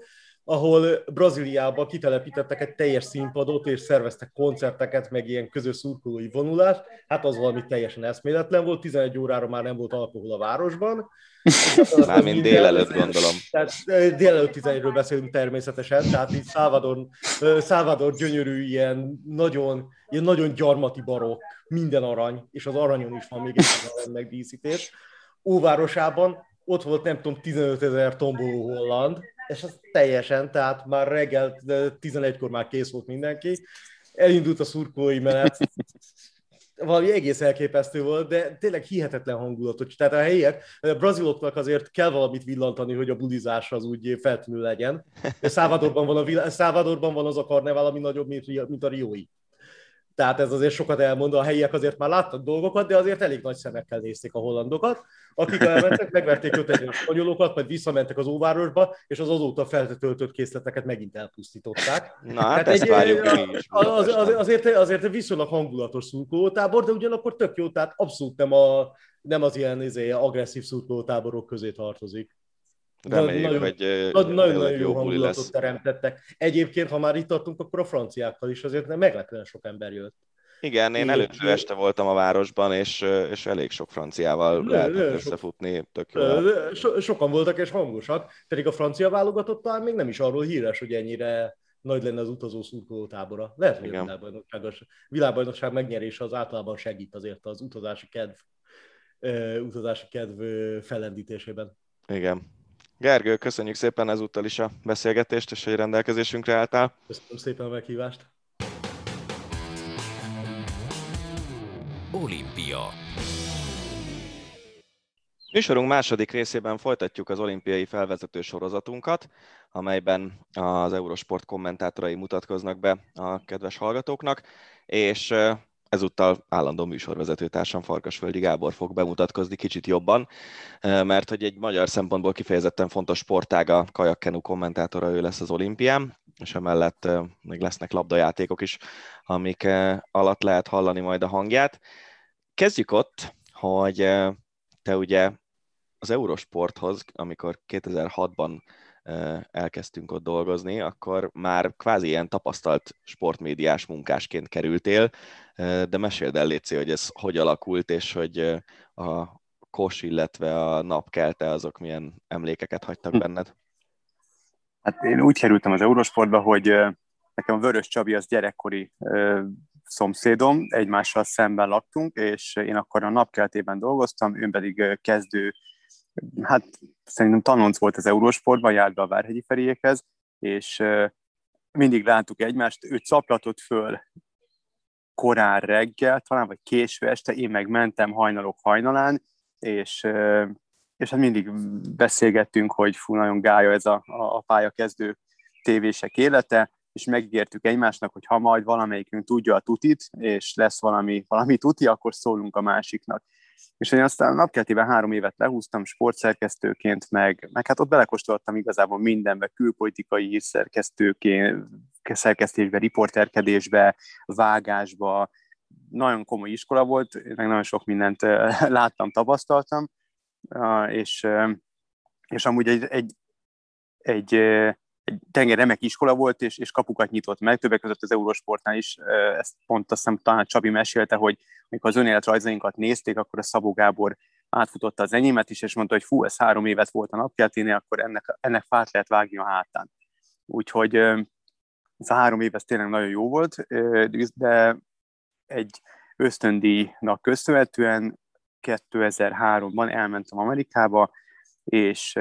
ahol Brazíliába kitelepítettek egy teljes színpadot, és szerveztek koncerteket, meg ilyen közös szurkolói vonulást. Hát az valami teljesen eszméletlen volt, 11 órára már nem volt alkohol a városban. [laughs] Mármint délelőtt gondolom. Tehát délelőtt 11-ről beszélünk természetesen, tehát itt Salvador, Salvador gyönyörű, ilyen nagyon, ilyen nagyon gyarmati barokk, minden arany, és az aranyon is van még egy megdíszítés. Óvárosában ott volt nem tudom 15 ezer tomboló holland, és ez teljesen, tehát már reggel ö, 11-kor már kész volt mindenki. Elindult a szurkolói menet, valami egész elképesztő volt, de tényleg hihetetlen hangulatot. Tehát a helyiek, a braziloknak azért kell valamit villantani, hogy a bulizás az úgy feltűnő legyen. Salvadorban van, a, Salvadorban van az a karnevál, ami nagyobb, mint, mint a Riói. Tehát ez azért sokat elmond, a helyiek azért már láttak dolgokat, de azért elég nagy szemekkel nézték a hollandokat, akik elmentek, megverték öt spanyolokat, majd visszamentek az óvárosba, és az azóta feltöltött készleteket megint elpusztították. Na hát Tehát ezt egy- várjuk az, az, Budapesten. azért, azért viszonylag hangulatos szurkolótábor, de ugyanakkor tök jó, tehát abszolút nem, a, nem az ilyen izé, agresszív szurkolótáborok közé tartozik. Reméljük, nagyon- hogy ö, Nagyon-nagyon tényleg jó hangulatot lesz. teremtettek. Egyébként, ha már itt tartunk, akkor a franciákkal is azért meglepően sok ember jött. Igen, én Igen. előző este voltam a városban, és, és elég sok franciával Nö, lehetett nö, sok- összefutni, tök So, sokan voltak és hangosak, pedig a francia válogatott talán még nem is arról híres, hogy ennyire nagy lenne az utazó szurkolótábora. Lehet, hogy a Igen. világbajnokságos- világbajnokság megnyerése az általában segít azért az utazási kedv, utazási kedv fellendítésében. Igen. Gergő, köszönjük szépen ezúttal is a beszélgetést, és hogy rendelkezésünkre álltál. Köszönöm szépen a meghívást. Olimpia. Műsorunk második részében folytatjuk az olimpiai felvezető sorozatunkat, amelyben az Eurosport kommentátorai mutatkoznak be a kedves hallgatóknak, és ezúttal állandó műsorvezető társam Farkasvölgyi Gábor fog bemutatkozni kicsit jobban, mert hogy egy magyar szempontból kifejezetten fontos sportága kajakkenu kommentátora ő lesz az olimpián, és emellett még lesznek labdajátékok is, amik alatt lehet hallani majd a hangját. Kezdjük ott, hogy te ugye az Eurosporthoz, amikor 2006-ban ö, elkezdtünk ott dolgozni, akkor már kvázi ilyen tapasztalt sportmédiás munkásként kerültél, de meséld el, Léci, hogy ez hogy alakult, és hogy a kos, illetve a napkelte azok milyen emlékeket hagytak Hm. benned. Hát én úgy kerültem az Eurosportba, hogy nekem a Vörös Csabi az gyerekkori szomszédom, egymással szemben laktunk, és én akkor a napkeltében dolgoztam, ő pedig kezdő, hát szerintem tanonc volt az Eurosportban, járt be a Várhegyi Feriékhez, és mindig láttuk egymást, ő caplatott föl korán reggel, talán vagy késő este, én meg mentem hajnalok hajnalán, és, és hát mindig beszélgettünk, hogy fú, nagyon gája ez a, a pályakezdő tévések élete, és megígértük egymásnak, hogy ha majd valamelyikünk tudja a tutit, és lesz valami, valami tuti, akkor szólunk a másiknak. És én aztán napkeltében három évet lehúztam sportszerkesztőként, meg, meg hát ott belekóstoltam igazából mindenbe, külpolitikai hírszerkesztőként, szerkesztésbe, riporterkedésbe, vágásba, nagyon komoly iskola volt, meg nagyon sok mindent [laughs] láttam, tapasztaltam, és, és amúgy egy, egy, egy, egy tenger remek iskola volt, és, és kapukat nyitott meg, többek között az Eurosportnál is, ezt pont azt hiszem talán Csabi mesélte, hogy amikor az önéletrajzainkat nézték, akkor a Szabó Gábor átfutotta az enyémet is, és mondta, hogy fú, ez három évet volt a napkelténél, akkor ennek, ennek fát lehet vágni a hátán. Úgyhogy ez a három év ez tényleg nagyon jó volt, de egy ösztöndíjnak köszönhetően 2003-ban elmentem Amerikába, és,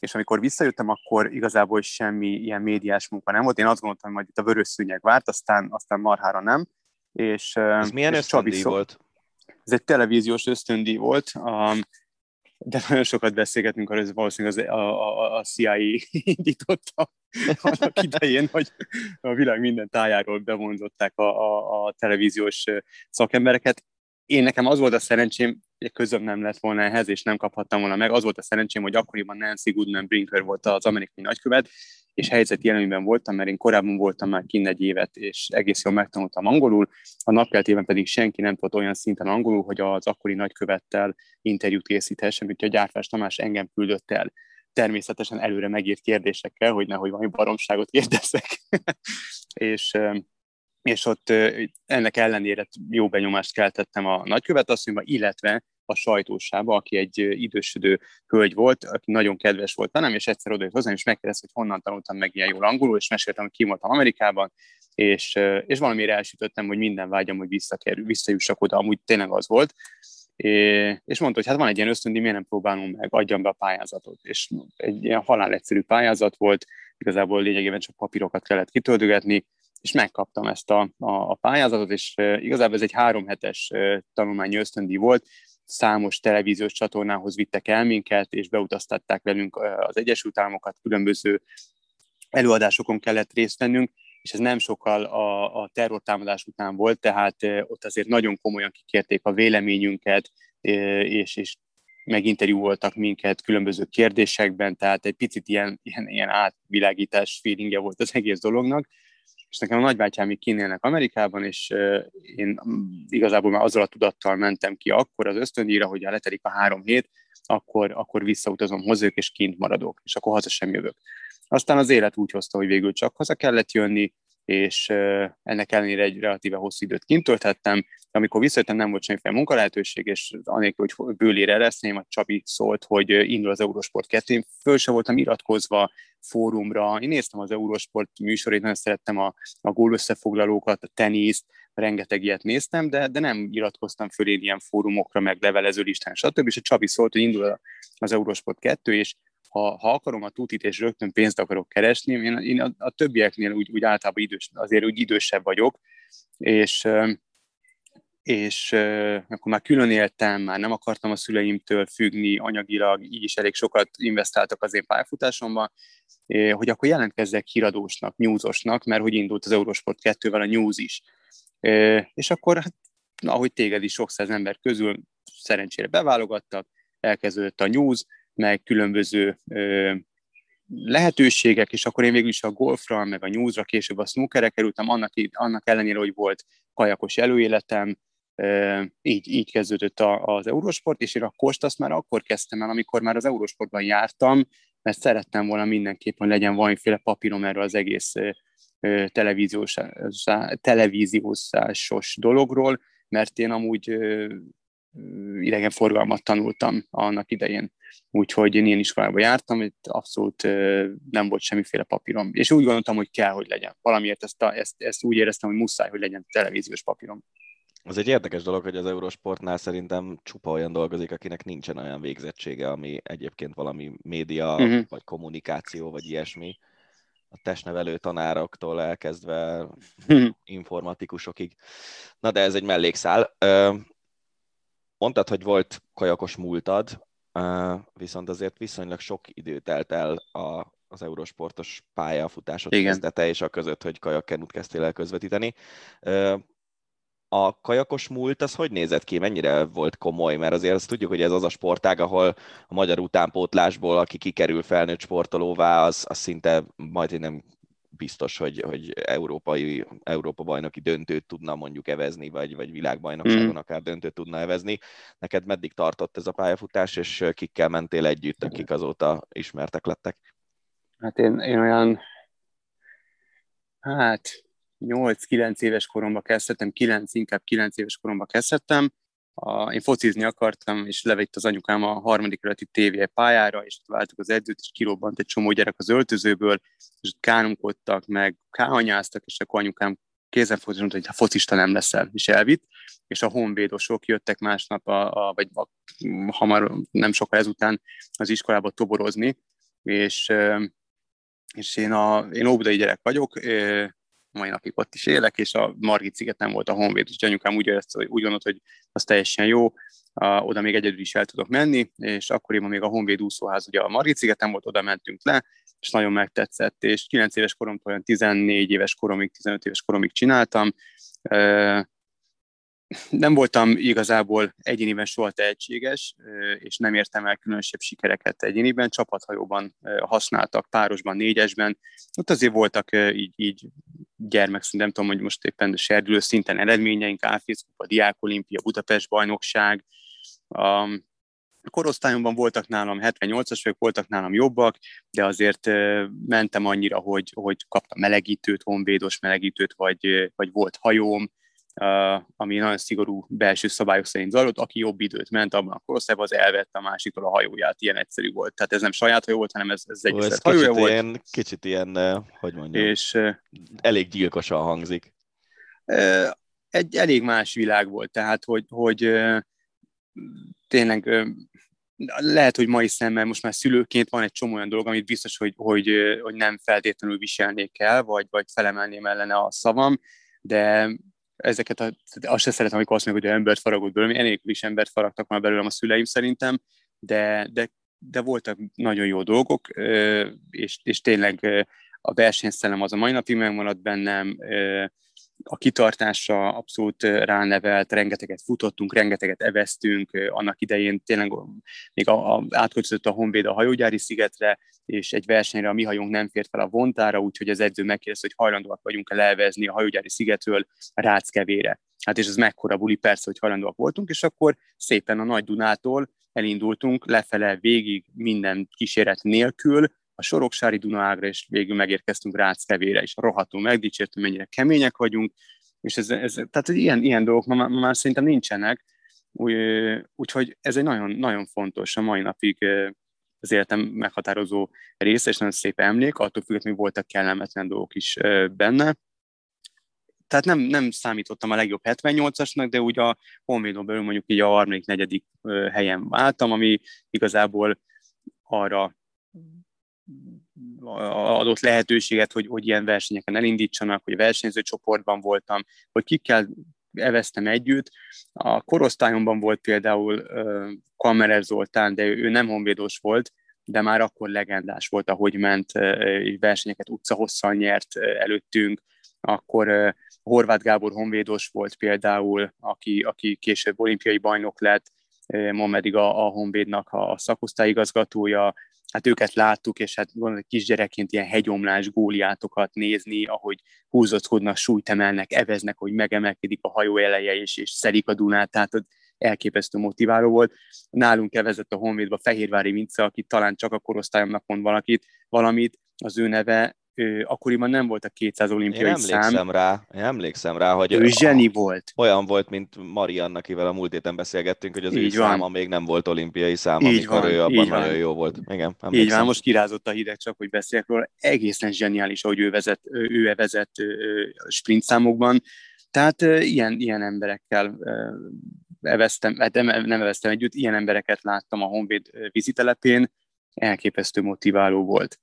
és amikor visszajöttem, akkor igazából semmi ilyen médiás munka nem volt. Én azt gondoltam, hogy itt a vörös szűnyeg várt, aztán, aztán marhára nem. És, Ez milyen ösztöndíj volt? Ez egy televíziós ösztöndíj volt. Um, de nagyon sokat beszélgetünk arról, hogy valószínűleg az, a, a, a CIA indította annak idején, hogy a világ minden tájáról bevonzották a, a, a televíziós szakembereket. Én nekem az volt a szerencsém, hogy közöm nem lett volna ehhez, és nem kaphattam volna meg. Az volt a szerencsém, hogy akkoriban Nancy Goodman Brinker volt az amerikai nagykövet, és helyzeti jelenében voltam, mert én korábban voltam már kint egy évet, és egész jól megtanultam angolul, a napkeltében pedig senki nem tudott olyan szinten angolul, hogy az akkori nagykövettel interjút készíthessen, úgyhogy a Gyárfás Tamás engem küldött el természetesen előre megírt kérdésekkel, hogy nehogy valami baromságot kérdezzek. [laughs] és, és ott ennek ellenére jó benyomást keltettem a nagykövet asszonyba, illetve a sajtósába, aki egy idősödő hölgy volt, aki nagyon kedves volt velem, és egyszer odajött hozzám, és megkérdezte, hogy honnan tanultam meg ilyen jól angolul, és meséltem, hogy ki voltam Amerikában, és, és valamire elsütöttem, hogy minden vágyam, hogy visszakerül, visszajussak oda, amúgy tényleg az volt, és mondta, hogy hát van egy ilyen ösztöndi, miért nem próbálunk meg, adjam be a pályázatot. És egy ilyen halál egyszerű pályázat volt, igazából lényegében csak papírokat kellett kitöltögetni, és megkaptam ezt a, a, a pályázatot, és igazából ez egy három hetes tanulmányi ösztöndi volt, számos televíziós csatornához vittek el minket, és beutaztatták velünk az Egyesült Államokat, különböző előadásokon kellett részt vennünk, és ez nem sokkal a, a terrortámadás után volt, tehát ott azért nagyon komolyan kikérték a véleményünket, és, és meginterjú voltak minket különböző kérdésekben, tehát egy picit ilyen, ilyen, ilyen átvilágítás feelingje volt az egész dolognak, és nekem a nagybátyám kinélnek Amerikában, és én igazából már azzal a tudattal mentem ki akkor az ösztöndíjra, hogy ha letelik a három hét, akkor, akkor visszautazom hozzájuk, és kint maradok, és akkor haza sem jövök. Aztán az élet úgy hozta, hogy végül csak haza kellett jönni, és ennek ellenére egy relatíve hosszú időt kint tölthettem. Amikor visszajöttem, nem volt semmiféle munkalehetőség, és anélkül, hogy bőlére eresztném, a Csabi szólt, hogy indul az Eurosport 2. Én föl sem voltam iratkozva fórumra. Én néztem az Eurosport műsorét, nagyon szerettem a, a gól összefoglalókat, a teniszt, rengeteg ilyet néztem, de, de nem iratkoztam föl én ilyen fórumokra, meg levelező listán, stb. És a Csabi szólt, hogy indul az Eurosport 2, és ha, ha akarom a tutit, és rögtön pénzt akarok keresni, én, én a, a többieknél úgy, úgy általában idős, azért úgy idősebb vagyok, és, és akkor már külön éltem, már nem akartam a szüleimtől függni anyagilag, így is elég sokat investáltak az én pályafutásomban, hogy akkor jelentkezzek híradósnak, newsosnak, mert hogy indult az Eurosport 2-vel a news is. És akkor, hát, ahogy téged is sok száz ember közül szerencsére beválogattak, elkezdődött a news, meg különböző lehetőségek, és akkor én végül is a golfra, meg a newsra, később a snookerre kerültem, annak, annak ellenére, hogy volt kajakos előéletem, így, így kezdődött az Eurosport, és én a kost azt már akkor kezdtem el, amikor már az Eurosportban jártam, mert szerettem volna mindenképp, hogy legyen valamiféle papírom erről az egész televíziós, televíziószásos dologról, mert én amúgy idegenforgalmat tanultam annak idején. Úgyhogy én ilyen iskolába jártam, itt abszolút nem volt semmiféle papírom. És úgy gondoltam, hogy kell, hogy legyen. Valamiért ezt, a, ezt, ezt úgy éreztem, hogy muszáj, hogy legyen televíziós papírom. Az egy érdekes dolog, hogy az Eurosportnál szerintem csupa olyan dolgozik, akinek nincsen olyan végzettsége, ami egyébként valami média, uh-huh. vagy kommunikáció, vagy ilyesmi. A testnevelő tanároktól elkezdve uh-huh. informatikusokig. Na de ez egy mellékszál. Mondtad, hogy volt kajakos múltad, viszont azért viszonylag sok idő telt el a, az eurosportos pályafutásod kezdete és a között, hogy kajakkenut kezdtél el közvetíteni. a kajakos múlt az hogy nézett ki, mennyire volt komoly, mert azért azt tudjuk, hogy ez az a sportág, ahol a magyar utánpótlásból, aki kikerül felnőtt sportolóvá, az, az szinte majd nem biztos, hogy, hogy európai, Európa bajnoki döntőt tudna mondjuk evezni, vagy, vagy világbajnokságon mm. akár döntőt tudna evezni. Neked meddig tartott ez a pályafutás, és kikkel mentél együtt, akik azóta ismertek lettek? Hát én, én olyan, hát 8-9 éves koromban kezdtem, 9, inkább 9 éves koromban kezdtem. A, én focizni akartam, és levitt az anyukám a harmadik keleti tévé pályára, és váltuk az edzőt, és kirobbant egy csomó gyerek az öltözőből, és kánunkodtak, meg káhanyáztak, és akkor anyukám kézen focizni, hogy ha focista nem leszel, és elvitt, és a honvédosok jöttek másnap, a, a, vagy a, hamar, nem sokkal ezután az iskolába toborozni, és, és én, a, én óbudai gyerek vagyok, mai napig ott is élek, és a Margit sziget nem volt a honvéd, és anyukám úgy, hogy úgy gondolt, hogy az teljesen jó, a, oda még egyedül is el tudok menni, és akkoriban még a Honvéd úszóház, ugye a Margit szigeten volt, oda mentünk le, és nagyon megtetszett, és 9 éves koromtól olyan 14 éves koromig, 15 éves koromig csináltam, nem voltam igazából egyéniben soha tehetséges, és nem értem el különösebb sikereket egyéniben, csapathajóban használtak, párosban, négyesben. Ott azért voltak így, így gyermek, nem tudom, hogy most éppen serdülő szinten eredményeink, Áfész a Diák Olimpia, Budapest bajnokság. A korosztályomban voltak nálam 78-as vagyok, voltak nálam jobbak, de azért mentem annyira, hogy, hogy kaptam melegítőt, honvédos melegítőt, vagy, vagy volt hajóm, ami nagyon szigorú belső szabályok szerint zajlott, aki jobb időt ment abban a korosztályban, az elvette a másiktól a hajóját, ilyen egyszerű volt. Tehát ez nem saját hajó volt, hanem ez, ez egy ez hajója kicsit volt. Ilyen, kicsit ilyen, hogy mondjam, és, elég gyilkosan hangzik. Egy elég más világ volt, tehát hogy, hogy tényleg lehet, hogy mai szemmel most már szülőként van egy csomó olyan dolog, amit biztos, hogy, hogy, hogy nem feltétlenül viselnék el, vagy, vagy felemelném ellene a szavam, de ezeket a, azt se szeretem, amikor azt mondjuk, hogy embert faragott belőlem, enélkül is embert faragtak már belőlem a szüleim szerintem, de, de, de voltak nagyon jó dolgok, és, és tényleg a versenyszellem az a mai napig megmaradt bennem, a kitartásra abszolút ránevelt, rengeteget futottunk, rengeteget eveztünk, annak idején tényleg még a, a, átköltözött a Honvéd a hajógyári szigetre, és egy versenyre a mi hajónk nem fért fel a vontára, úgyhogy az edző megkérdezte, hogy hajlandóak vagyunk-e levezni a hajógyári szigetről Ráckevére. Hát és ez mekkora buli, persze, hogy hajlandóak voltunk, és akkor szépen a Nagy Dunától elindultunk lefele végig minden kíséret nélkül, a Soroksári Dunaágra, és végül megérkeztünk Ráckevére, és rohadtul megdicsértünk, mennyire kemények vagyunk, és ez, ez tehát ilyen, ilyen dolgok ma, ma már szerintem nincsenek, úgy, úgyhogy ez egy nagyon, nagyon fontos a mai napig az életem meghatározó része, és nagyon szép emlék, attól függetlenül voltak kellemetlen dolgok is benne. Tehát nem, nem számítottam a legjobb 78-asnak, de úgy a Honvédon belül mondjuk így a harmadik, negyedik helyen váltam, ami igazából arra adott lehetőséget, hogy, hogy ilyen versenyeken elindítsanak, hogy versenyző csoportban voltam, hogy kikkel eveztem együtt. A korosztályomban volt például Kammerer Zoltán, de ő nem honvédos volt, de már akkor legendás volt, ahogy ment, versenyeket utcahosszal nyert előttünk, akkor Horváth Gábor honvédos volt például, aki, aki később olimpiai bajnok lett, ma pedig a, a Honvédnak a szakosztályigazgatója, hát őket láttuk, és hát gondolom, kisgyerekként ilyen hegyomlás góliátokat nézni, ahogy húzockodnak, súlyt emelnek, eveznek, hogy megemelkedik a hajó eleje, és, és szedik a Dunát, tehát elképesztő motiváló volt. Nálunk elvezett a Honvédba Fehérvári Vince, aki talán csak a korosztályomnak mond valakit, valamit, az ő neve akkoriban nem volt a 200 olimpiai én emlékszem szám. Rá, én emlékszem rá, hogy ő zseni volt. Olyan volt, mint Marianna, akivel a múlt héten beszélgettünk, hogy az Így ő van. száma még nem volt olimpiai szám, Így amikor van, ő abban nagyon van. jó volt. Igen, emlékszem. Így van, most kirázott a hideg csak, hogy beszéljek róla. Egészen zseniális, ahogy ő vezet, ő vezet sprint számokban. Tehát ilyen, ilyen emberekkel eveztem, hát nem eveztem együtt, ilyen embereket láttam a Honvéd vízitelepén, elképesztő motiváló volt.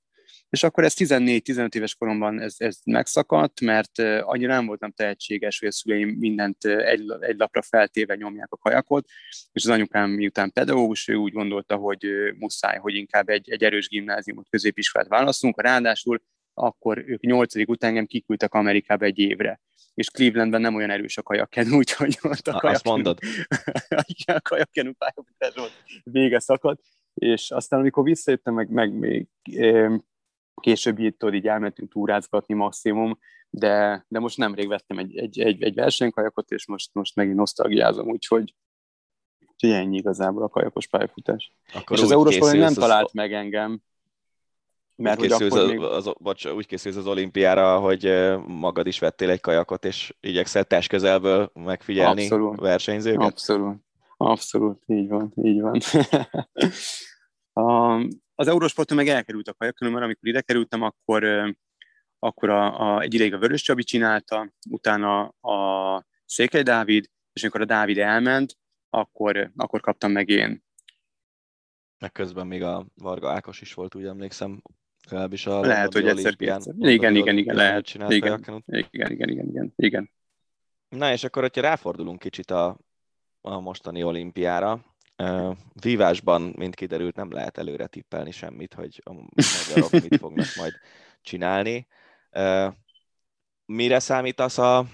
És akkor ez 14-15 éves koromban ez, ez megszakadt, mert annyira nem voltam tehetséges, hogy a szüleim mindent egy, egy lapra feltéve nyomják a kajakot, és az anyukám miután pedagógus, ő úgy gondolta, hogy muszáj, hogy inkább egy, egy erős gimnáziumot, középiskolát választunk, ráadásul akkor ők nyolcadik után engem kiküldtek Amerikába egy évre. És Clevelandben nem olyan erős a kajakken, [laughs] úgyhogy ott a kajakken, Azt mondod? [laughs] igen, a kajakken pályafutás volt, vége szakadt, és aztán amikor visszajöttem, meg, meg még később itt így elmentünk túrázgatni maximum, de, de most nemrég vettem egy, egy, egy, egy versenykajakot, és most, most megint nosztalgiázom, úgyhogy, úgyhogy ennyi igazából a kajakos pályafutás. Akkor és az Eurosport nem az... talált meg engem, mert úgy, készülsz az, még... az, bocs, úgy készülsz az olimpiára, hogy magad is vettél egy kajakot, és igyekszel test közelből megfigyelni Abszolút. versenyzőket? Abszolút. Abszolút, így van, így van. [laughs] az Eurosporton meg elkerült a kajak, mert amikor ide kerültem, akkor, akkor a, a, egy ideig a Vörös Csabi csinálta, utána a Székely Dávid, és amikor a Dávid elment, akkor, akkor kaptam meg én. Meg közben még a Varga Ákos is volt, úgy emlékszem, legalábbis a Lehet, hogy egyszer kétszer. Igen, igen, igen, lehet. Igen, igen, igen, igen, igen, igen. Na és akkor, hogyha ráfordulunk kicsit a, a mostani olimpiára, vívásban, mint kiderült, nem lehet előre tippelni semmit, hogy a magyarok mit [laughs] fognak majd csinálni. Mire számítasz a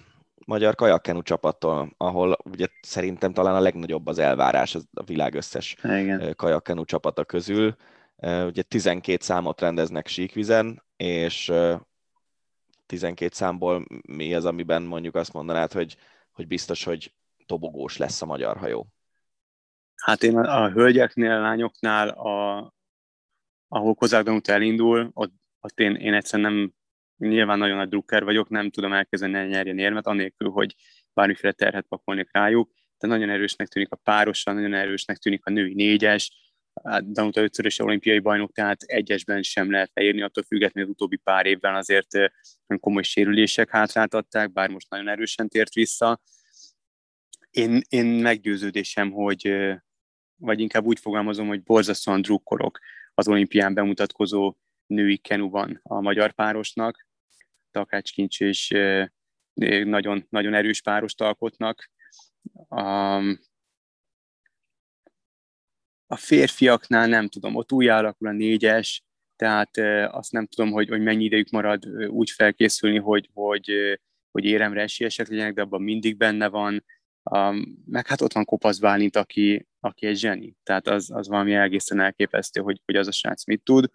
magyar kajakkenu csapattól, ahol ugye szerintem talán a legnagyobb az elvárás a világ összes kajakkenu csapata közül. Ugye 12 számot rendeznek síkvizen, és 12 számból mi az, amiben mondjuk azt mondanád, hogy, hogy biztos, hogy tobogós lesz a magyar hajó? Hát én a, a hölgyeknél, a lányoknál, a, ahol Kozák Danuta elindul, ott, ott én, én egyszerűen nem, nyilván nagyon nagy drukker vagyok, nem tudom elkezdeni el nyerjen érmet, anélkül, hogy bármiféle terhet pakolnék rájuk, de nagyon erősnek tűnik a párosan, nagyon erősnek tűnik a női négyes, hát Danuta ötszörös olimpiai bajnok, tehát egyesben sem lehet leírni, attól függetlenül az utóbbi pár évben azért komoly sérülések hátráltatták, bár most nagyon erősen tért vissza. Én, én meggyőződésem, hogy, vagy inkább úgy fogalmazom, hogy borzasztóan drukkolok az olimpián bemutatkozó női kenuban a magyar párosnak. Takács Kincs és nagyon, nagyon erős párost alkotnak. A férfiaknál nem tudom, ott új alakul a négyes, tehát azt nem tudom, hogy, hogy mennyi idejük marad úgy felkészülni, hogy, hogy, hogy éremre esélyesek legyenek, de abban mindig benne van. Um, meg hát ott van Kopasz Bálint, aki, aki egy zseni. Tehát az, az valami egészen elképesztő, hogy, hogy az a srác mit tud.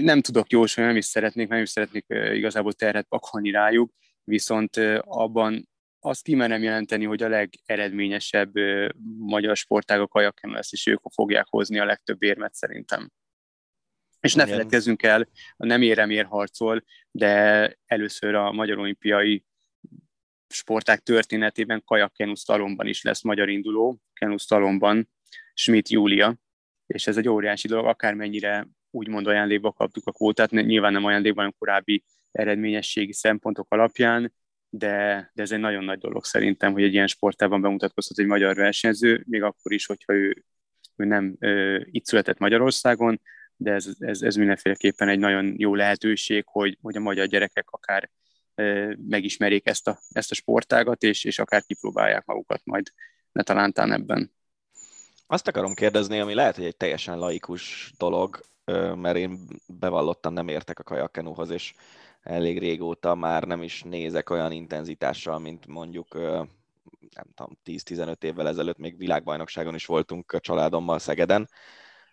Nem tudok jósolni, nem is szeretnék, nem is szeretnék igazából terhet pakolni rájuk, viszont abban azt kimerem jelenteni, hogy a legeredményesebb magyar sportág a kajakken lesz, és ők fogják hozni a legtöbb érmet szerintem. És ne feledkezzünk el, nem érem ér harcol, de először a Magyar Olimpiai sporták történetében kajakkenusz talomban is lesz magyar induló, kenusz talomban, Schmidt Júlia, és ez egy óriási dolog, akármennyire úgymond ajándékba kaptuk a kvótát, nyilván nem ajándékban, hanem korábbi eredményességi szempontok alapján, de, de ez egy nagyon nagy dolog szerintem, hogy egy ilyen sportában bemutatkozhat egy magyar versenyző, még akkor is, hogyha ő, ő nem ö, itt született Magyarországon, de ez, ez, ez mindenféleképpen egy nagyon jó lehetőség, hogy, hogy a magyar gyerekek akár megismerjék ezt a, ezt a sportágat, és, és akár kipróbálják magukat majd ne talántán ebben. Azt akarom kérdezni, ami lehet, hogy egy teljesen laikus dolog, mert én bevallottan nem értek a kajakkenúhoz, és elég régóta már nem is nézek olyan intenzitással, mint mondjuk nem tudom, 10-15 évvel ezelőtt még világbajnokságon is voltunk a családommal Szegeden,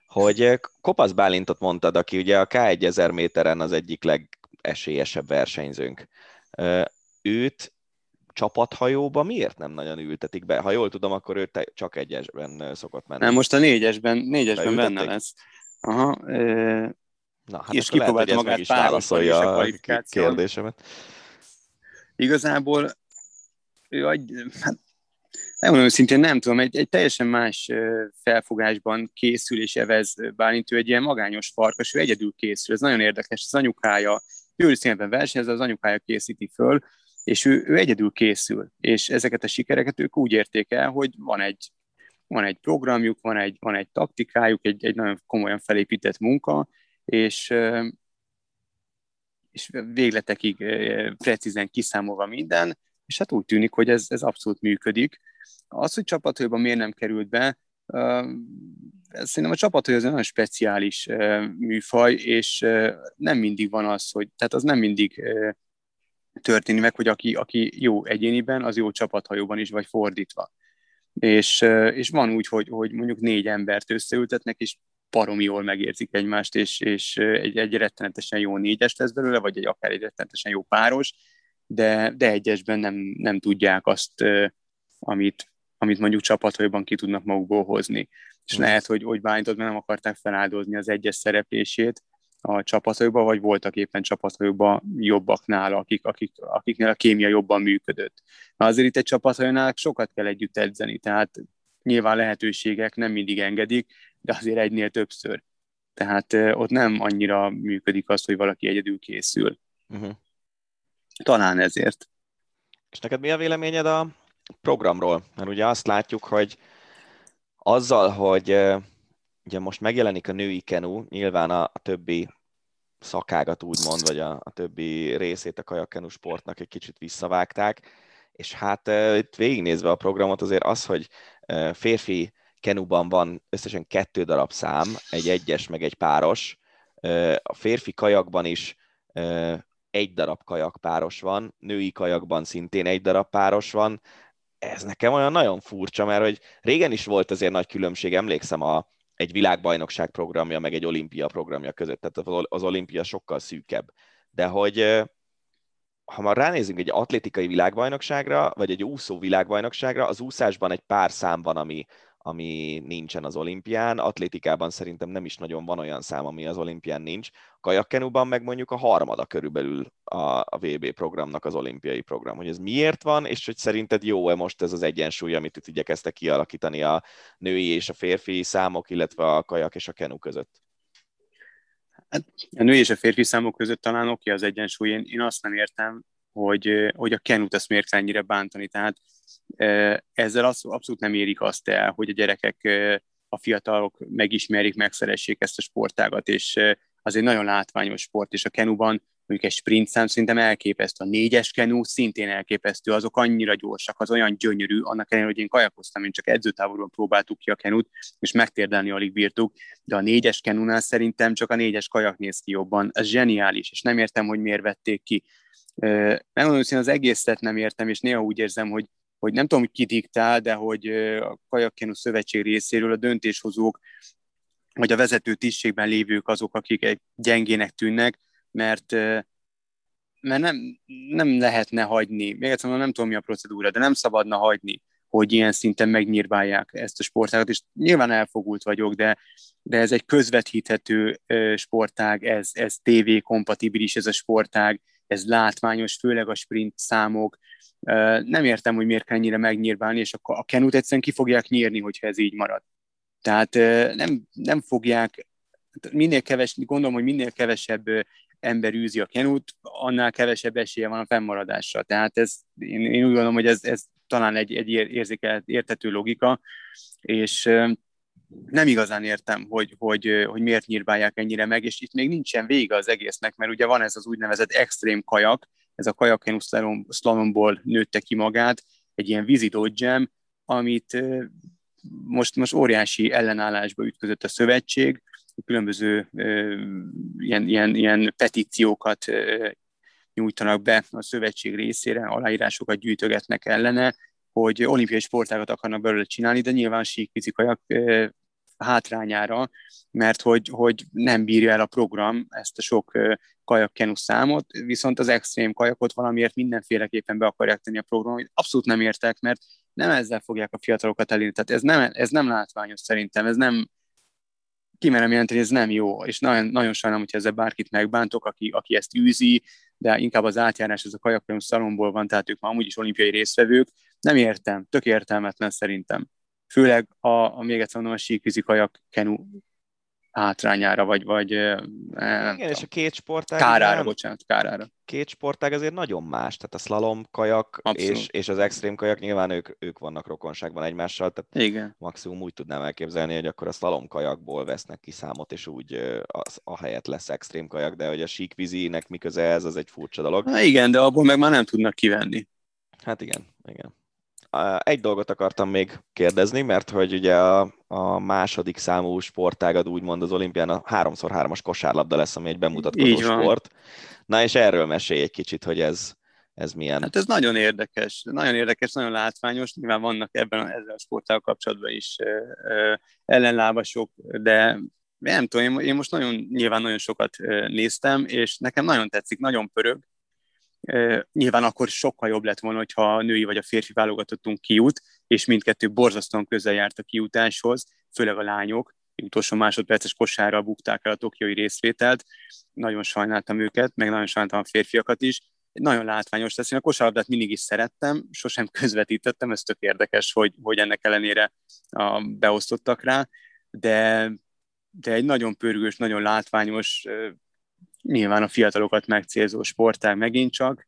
hogy Kopasz Bálintot mondtad, aki ugye a K1000 méteren az egyik legesélyesebb versenyzőnk. Őt csapathajóba miért nem nagyon ültetik be? Ha jól tudom, akkor ő csak egyesben szokott menni. Nem, most a négyesben, négyesben benne lesz. Aha, Na, hát és kipróbálta magát is válaszolja a, a kérdésemet. Igazából ő egy, hát, nem őszintén nem tudom, egy, egy teljesen más felfogásban készül és evez Bálint, ő egy ilyen magányos farkas, ő egyedül készül, ez nagyon érdekes, az anyukája, ő színben versenyez, az anyukája készíti föl, és ő, ő egyedül készül, és ezeket a sikereket ők úgy érték el, hogy van egy, van egy programjuk, van egy, van egy taktikájuk, egy, egy nagyon komolyan felépített munka, és, és végletekig precízen kiszámolva minden, és hát úgy tűnik, hogy ez, ez abszolút működik. Az, hogy csapatőben miért nem került be, Szerintem a csapat, hogy ez egy nagyon speciális műfaj, és nem mindig van az, hogy, tehát az nem mindig történik meg, hogy aki, aki jó egyéniben, az jó csapathajóban is, vagy fordítva. És, és van úgy, hogy, hogy mondjuk négy embert összeültetnek, és parom jól megérzik egymást, és, és egy, egy rettenetesen jó négyes lesz belőle, vagy egy akár egy rettenetesen jó páros, de, de egyesben nem, nem tudják azt, amit, amit mondjuk csapathajóban ki tudnak magukból hozni. És mm. lehet, hogy, hogy bántod, mert nem akarták feláldozni az egyes szereplését a csapathajóban, vagy voltak éppen csapathajóban jobbak nála, akik, akik, akiknél a kémia jobban működött. Na azért itt egy csapathajónál sokat kell együtt edzeni, tehát nyilván lehetőségek nem mindig engedik, de azért egynél többször. Tehát ott nem annyira működik az, hogy valaki egyedül készül. Uh-huh. Talán ezért. És neked mi a véleményed a programról? Mert ugye azt látjuk, hogy azzal, hogy ugye most megjelenik a női kenu, nyilván a, a többi szakágat úgymond, vagy a, a többi részét a kajakkenu sportnak egy kicsit visszavágták, és hát itt végignézve a programot azért az, hogy férfi kenuban van összesen kettő darab szám, egy egyes, meg egy páros. A férfi kajakban is egy darab kajakpáros van, női kajakban szintén egy darab páros van. Ez nekem olyan nagyon furcsa, mert hogy régen is volt azért nagy különbség, emlékszem a, egy világbajnokság programja, meg egy olimpia programja között, tehát az olimpia sokkal szűkebb. De hogy ha már ránézünk egy atlétikai világbajnokságra, vagy egy úszó világbajnokságra, az úszásban egy pár szám van, ami, ami nincsen az olimpián. Atlétikában szerintem nem is nagyon van olyan szám, ami az olimpián nincs. Kajakkenuban meg mondjuk a harmada körülbelül a, a VB programnak az olimpiai program. Hogy ez miért van, és hogy szerinted jó-e most ez az egyensúly, amit itt igyekeztek kialakítani a női és a férfi számok, illetve a kajak és a kenu között? Hát a női és a férfi számok között talán oké az egyensúly. Én, én azt nem értem, hogy, hogy a kenut ezt miért kell ennyire bántani. Tehát ezzel abszolút nem érik azt el, hogy a gyerekek, a fiatalok megismerik, megszeressék ezt a sportágat, és az egy nagyon látványos sport, és a kenuban mondjuk egy sprint szám szerintem elképesztő. A négyes kenú szintén elképesztő, azok annyira gyorsak, az olyan gyönyörű, annak ellenére, hogy én kajakoztam, én csak edzőtávolról próbáltuk ki a kenut, és megtérdelni alig bírtuk, de a négyes kenúnál szerintem csak a négyes kajak néz ki jobban. Ez zseniális, és nem értem, hogy miért vették ki. Megmondom, hogy az egészet nem értem, és néha úgy érzem, hogy hogy nem tudom, hogy ki diktál, de hogy a Kajakkenu Szövetség részéről a döntéshozók, vagy a vezető tisztségben lévők azok, akik egy gyengének tűnnek, mert mert nem, nem lehetne hagyni, még egyszer nem tudom mi a procedúra, de nem szabadna hagyni, hogy ilyen szinten megnyírválják ezt a sportágat, és nyilván elfogult vagyok, de, de ez egy közvetíthető sportág, ez, ez TV-kompatibilis ez a sportág, ez látványos, főleg a sprint számok, nem értem, hogy miért kell ennyire megnyírválni, és akkor a kenut egyszerűen ki fogják nyírni, hogyha ez így marad. Tehát nem, nem fogják, minél keves, gondolom, hogy minél kevesebb ember űzi a kenut, annál kevesebb esélye van a fennmaradásra. Tehát ez, én, én úgy gondolom, hogy ez, ez talán egy, egy érzékelt, értető logika, és nem igazán értem, hogy, hogy, hogy miért nyírbálják ennyire meg, és itt még nincsen vége az egésznek, mert ugye van ez az úgynevezett extrém kajak, ez a kajakenu slalomból nőtte ki magát, egy ilyen vízi dodgem, amit most, most óriási ellenállásba ütközött a szövetség, különböző ilyen, ilyen, ilyen petíciókat nyújtanak be a szövetség részére, aláírásokat gyűjtögetnek ellene, hogy olimpiai sportágat akarnak belőle csinálni, de nyilván síkvizikajak hátrányára, mert hogy, hogy nem bírja el a program ezt a sok kajakkenu számot, viszont az extrém kajakot valamiért mindenféleképpen be akarják tenni a programot. Abszolút nem értek, mert nem ezzel fogják a fiatalokat elérni. Tehát ez nem, ez nem látványos szerintem, ez nem, kimerem jelenteni, ez nem jó, és nagyon, nagyon sajnálom, hogy ezzel bárkit megbántok, aki, aki ezt űzi, de inkább az átjárás ez a kajakkenu szalomból van, tehát ők már amúgy is olimpiai résztvevők. Nem értem, tök értelmetlen szerintem főleg a, a még egyszer mondom, a síkvízi kajak kenu hátrányára, vagy, vagy Igen, tudom. és a két sportág... Kárára, nem, bocsánat, kárára. Két sportág azért nagyon más, tehát a slalom kajak és, és az extrém kajak nyilván ők, ők vannak rokonságban egymással, tehát Igen. maximum úgy tudnám elképzelni, hogy akkor a slalom kajakból vesznek ki számot, és úgy az, a helyet lesz extrém kajak, de hogy a síkvízinek mi köze ez, az egy furcsa dolog. Na igen, de abból meg már nem tudnak kivenni. Hát igen, igen. Egy dolgot akartam még kérdezni, mert hogy ugye a, a második számú sportágad úgymond az olimpián a 3x3-as kosárlabda lesz, ami egy bemutatkozó sport. Na és erről mesélj egy kicsit, hogy ez, ez milyen? Hát ez nagyon érdekes, nagyon érdekes, nagyon látványos. Nyilván vannak ebben a, ezzel a sporttal kapcsolatban is ö, ö, ellenlábasok, de nem tudom, én, én most nagyon, nyilván nagyon sokat néztem, és nekem nagyon tetszik, nagyon pörög. Nyilván akkor sokkal jobb lett volna, hogyha a női vagy a férfi válogatottunk kiút, és mindkettő borzasztóan közel járt a kiutáshoz, főleg a lányok, utolsó másodperces kosárral bukták el a tokiói részvételt. Nagyon sajnáltam őket, meg nagyon sajnáltam a férfiakat is. Nagyon látványos lesz. Én a kosárlabdát mindig is szerettem, sosem [laughs] közvetítettem, ez tök érdekes, hogy, hogy ennek ellenére a, beosztottak rá, de de egy nagyon pörgős, nagyon látványos, nyilván a fiatalokat megcélzó sportág megint csak.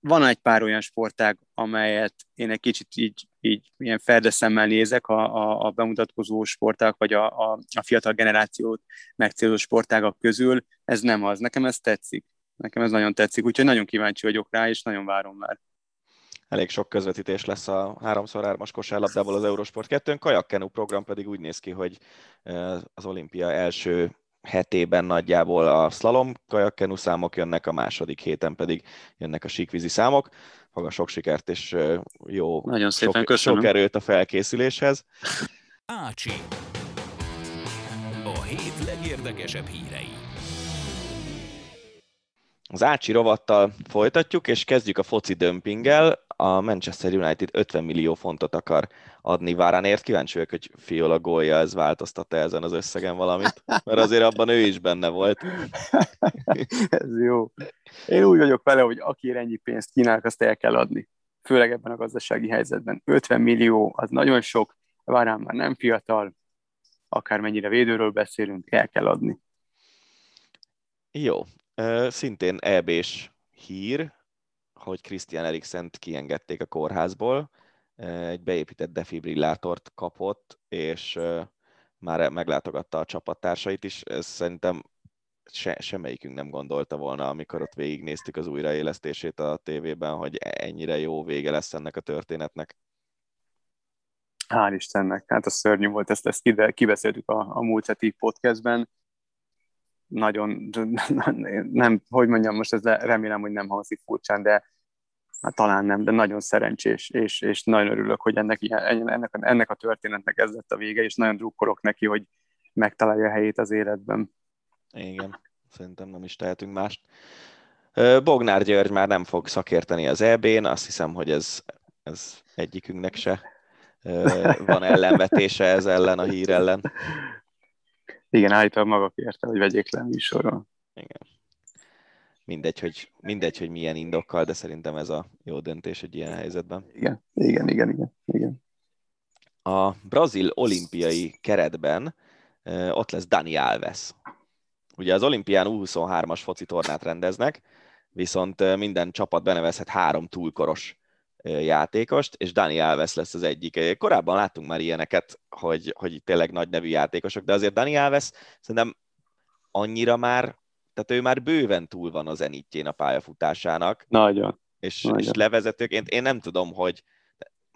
Van egy pár olyan sportág, amelyet én egy kicsit így, így ilyen ferdeszemmel nézek, a, a, a bemutatkozó sportág, vagy a, a, a fiatal generációt megcélzó sportágak közül. Ez nem az. Nekem ez tetszik. Nekem ez nagyon tetszik, úgyhogy nagyon kíváncsi vagyok rá, és nagyon várom már elég sok közvetítés lesz a 3x3-as kosárlabdából az Eurosport 2-n. Kajakkenu program pedig úgy néz ki, hogy az olimpia első hetében nagyjából a slalom kajakkenu számok jönnek, a második héten pedig jönnek a síkvízi számok. Maga sok sikert és jó Nagyon szépen sok, köszönöm. sok erőt a felkészüléshez. Ácsi. A hét legérdekesebb hírei. Az Ácsi rovattal folytatjuk, és kezdjük a foci dömpinggel a Manchester United 50 millió fontot akar adni Váránért. Kíváncsi vagyok, hogy Fiola gólja ez változtatta ezen az összegen valamit, mert azért abban ő is benne volt. [laughs] ez jó. Én úgy vagyok vele, hogy aki ennyi pénzt kínálnak, azt el kell adni. Főleg ebben a gazdasági helyzetben. 50 millió az nagyon sok, Várán már nem fiatal, akármennyire védőről beszélünk, el kell adni. Jó. Szintén EB-s hír, hogy Christian eriksen kiengedték a kórházból, egy beépített defibrillátort kapott, és már meglátogatta a csapattársait is. Ez szerintem se, semmelyikünk nem gondolta volna, amikor ott végignéztük az újraélesztését a tévében, hogy ennyire jó vége lesz ennek a történetnek. Hál' Istennek, hát a szörnyű volt, ezt, ezt kibeszéltük a, a múlt heti podcastben nagyon, [laughs] nem, hogy mondjam, most ez remélem, hogy nem hangzik furcsán, de hát talán nem, de nagyon szerencsés, és, és nagyon örülök, hogy ennek, ennek, ennek a történetnek ez lett a vége, és nagyon drukkolok neki, hogy megtalálja a helyét az életben. Igen, szerintem nem is tehetünk mást. Bognár György már nem fog szakérteni az EB-n, azt hiszem, hogy ez, ez egyikünknek se van ellenvetése ez ellen, a hír ellen. Igen, állítólag maga kérte, hogy vegyék le műsorról. Igen. Mindegy hogy, mindegy, hogy milyen indokkal, de szerintem ez a jó döntés egy ilyen helyzetben. Igen, igen, igen, igen. igen. A brazil olimpiai keretben ott lesz Dani Alves. Ugye az olimpián U23-as foci tornát rendeznek, viszont minden csapat benevezhet három túlkoros játékost, és Dani Alves lesz az egyik. Korábban láttunk már ilyeneket, hogy, hogy tényleg nagy nevű játékosok, de azért Dani Alves szerintem annyira már, tehát ő már bőven túl van az enítjén a pályafutásának. Nagyon. És, Nagyon. és levezetőként én nem tudom, hogy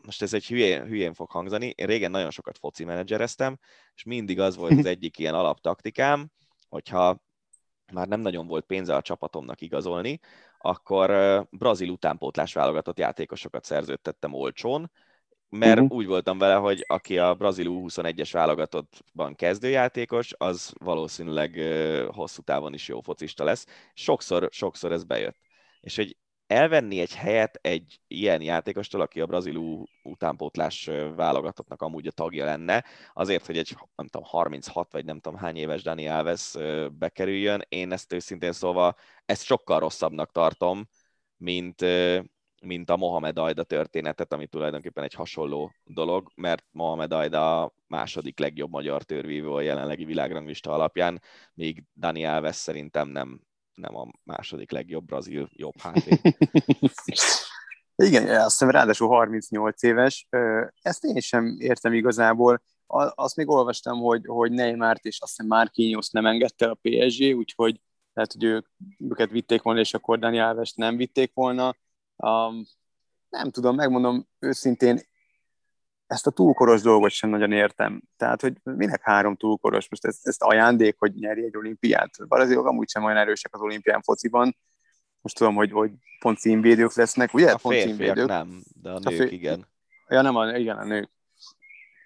most ez egy hülyén, hülyén fog hangzani, én régen nagyon sokat foci menedzsereztem, és mindig az volt az [laughs] egyik ilyen alaptaktikám, hogyha már nem nagyon volt pénze a csapatomnak igazolni, akkor brazil utánpótlás válogatott játékosokat szerződtettem olcsón, mert uh-huh. úgy voltam vele, hogy aki a brazil U21-es válogatottban kezdőjátékos, az valószínűleg hosszú távon is jó focista lesz. Sokszor, sokszor ez bejött. És hogy elvenni egy helyet egy ilyen játékostól, aki a brazil utánpótlás válogatottnak amúgy a tagja lenne, azért, hogy egy nem tudom, 36 vagy nem tudom hány éves Dani Alves bekerüljön, én ezt őszintén szóval ezt sokkal rosszabbnak tartom, mint, mint a Mohamed Ajda történetet, ami tulajdonképpen egy hasonló dolog, mert Mohamed Ajda a második legjobb magyar törvívő a jelenlegi világranglista alapján, míg Dani Alves szerintem nem, nem a második legjobb brazil jobb hátvéd. [laughs] Igen, azt hiszem ráadásul 38 éves. Ezt én sem értem igazából. Azt még olvastam, hogy, hogy Neymart és azt hiszem Marquinhos nem engedte a PSG, úgyhogy lehet, hogy ők, őket vitték volna, és akkor Dani Alves nem vitték volna. Um, nem tudom, megmondom őszintén, ezt a túlkoros dolgot sem nagyon értem. Tehát, hogy minek három túlkoros? Most ezt, ezt ajándék, hogy nyeri egy olimpiát? A brazilok amúgy sem olyan erősek az olimpián fociban. Most tudom, hogy, hogy pont címvédők lesznek, ugye? A pont férfiak nem, de a nők fér- igen. Ja, nem, a, igen, a nők.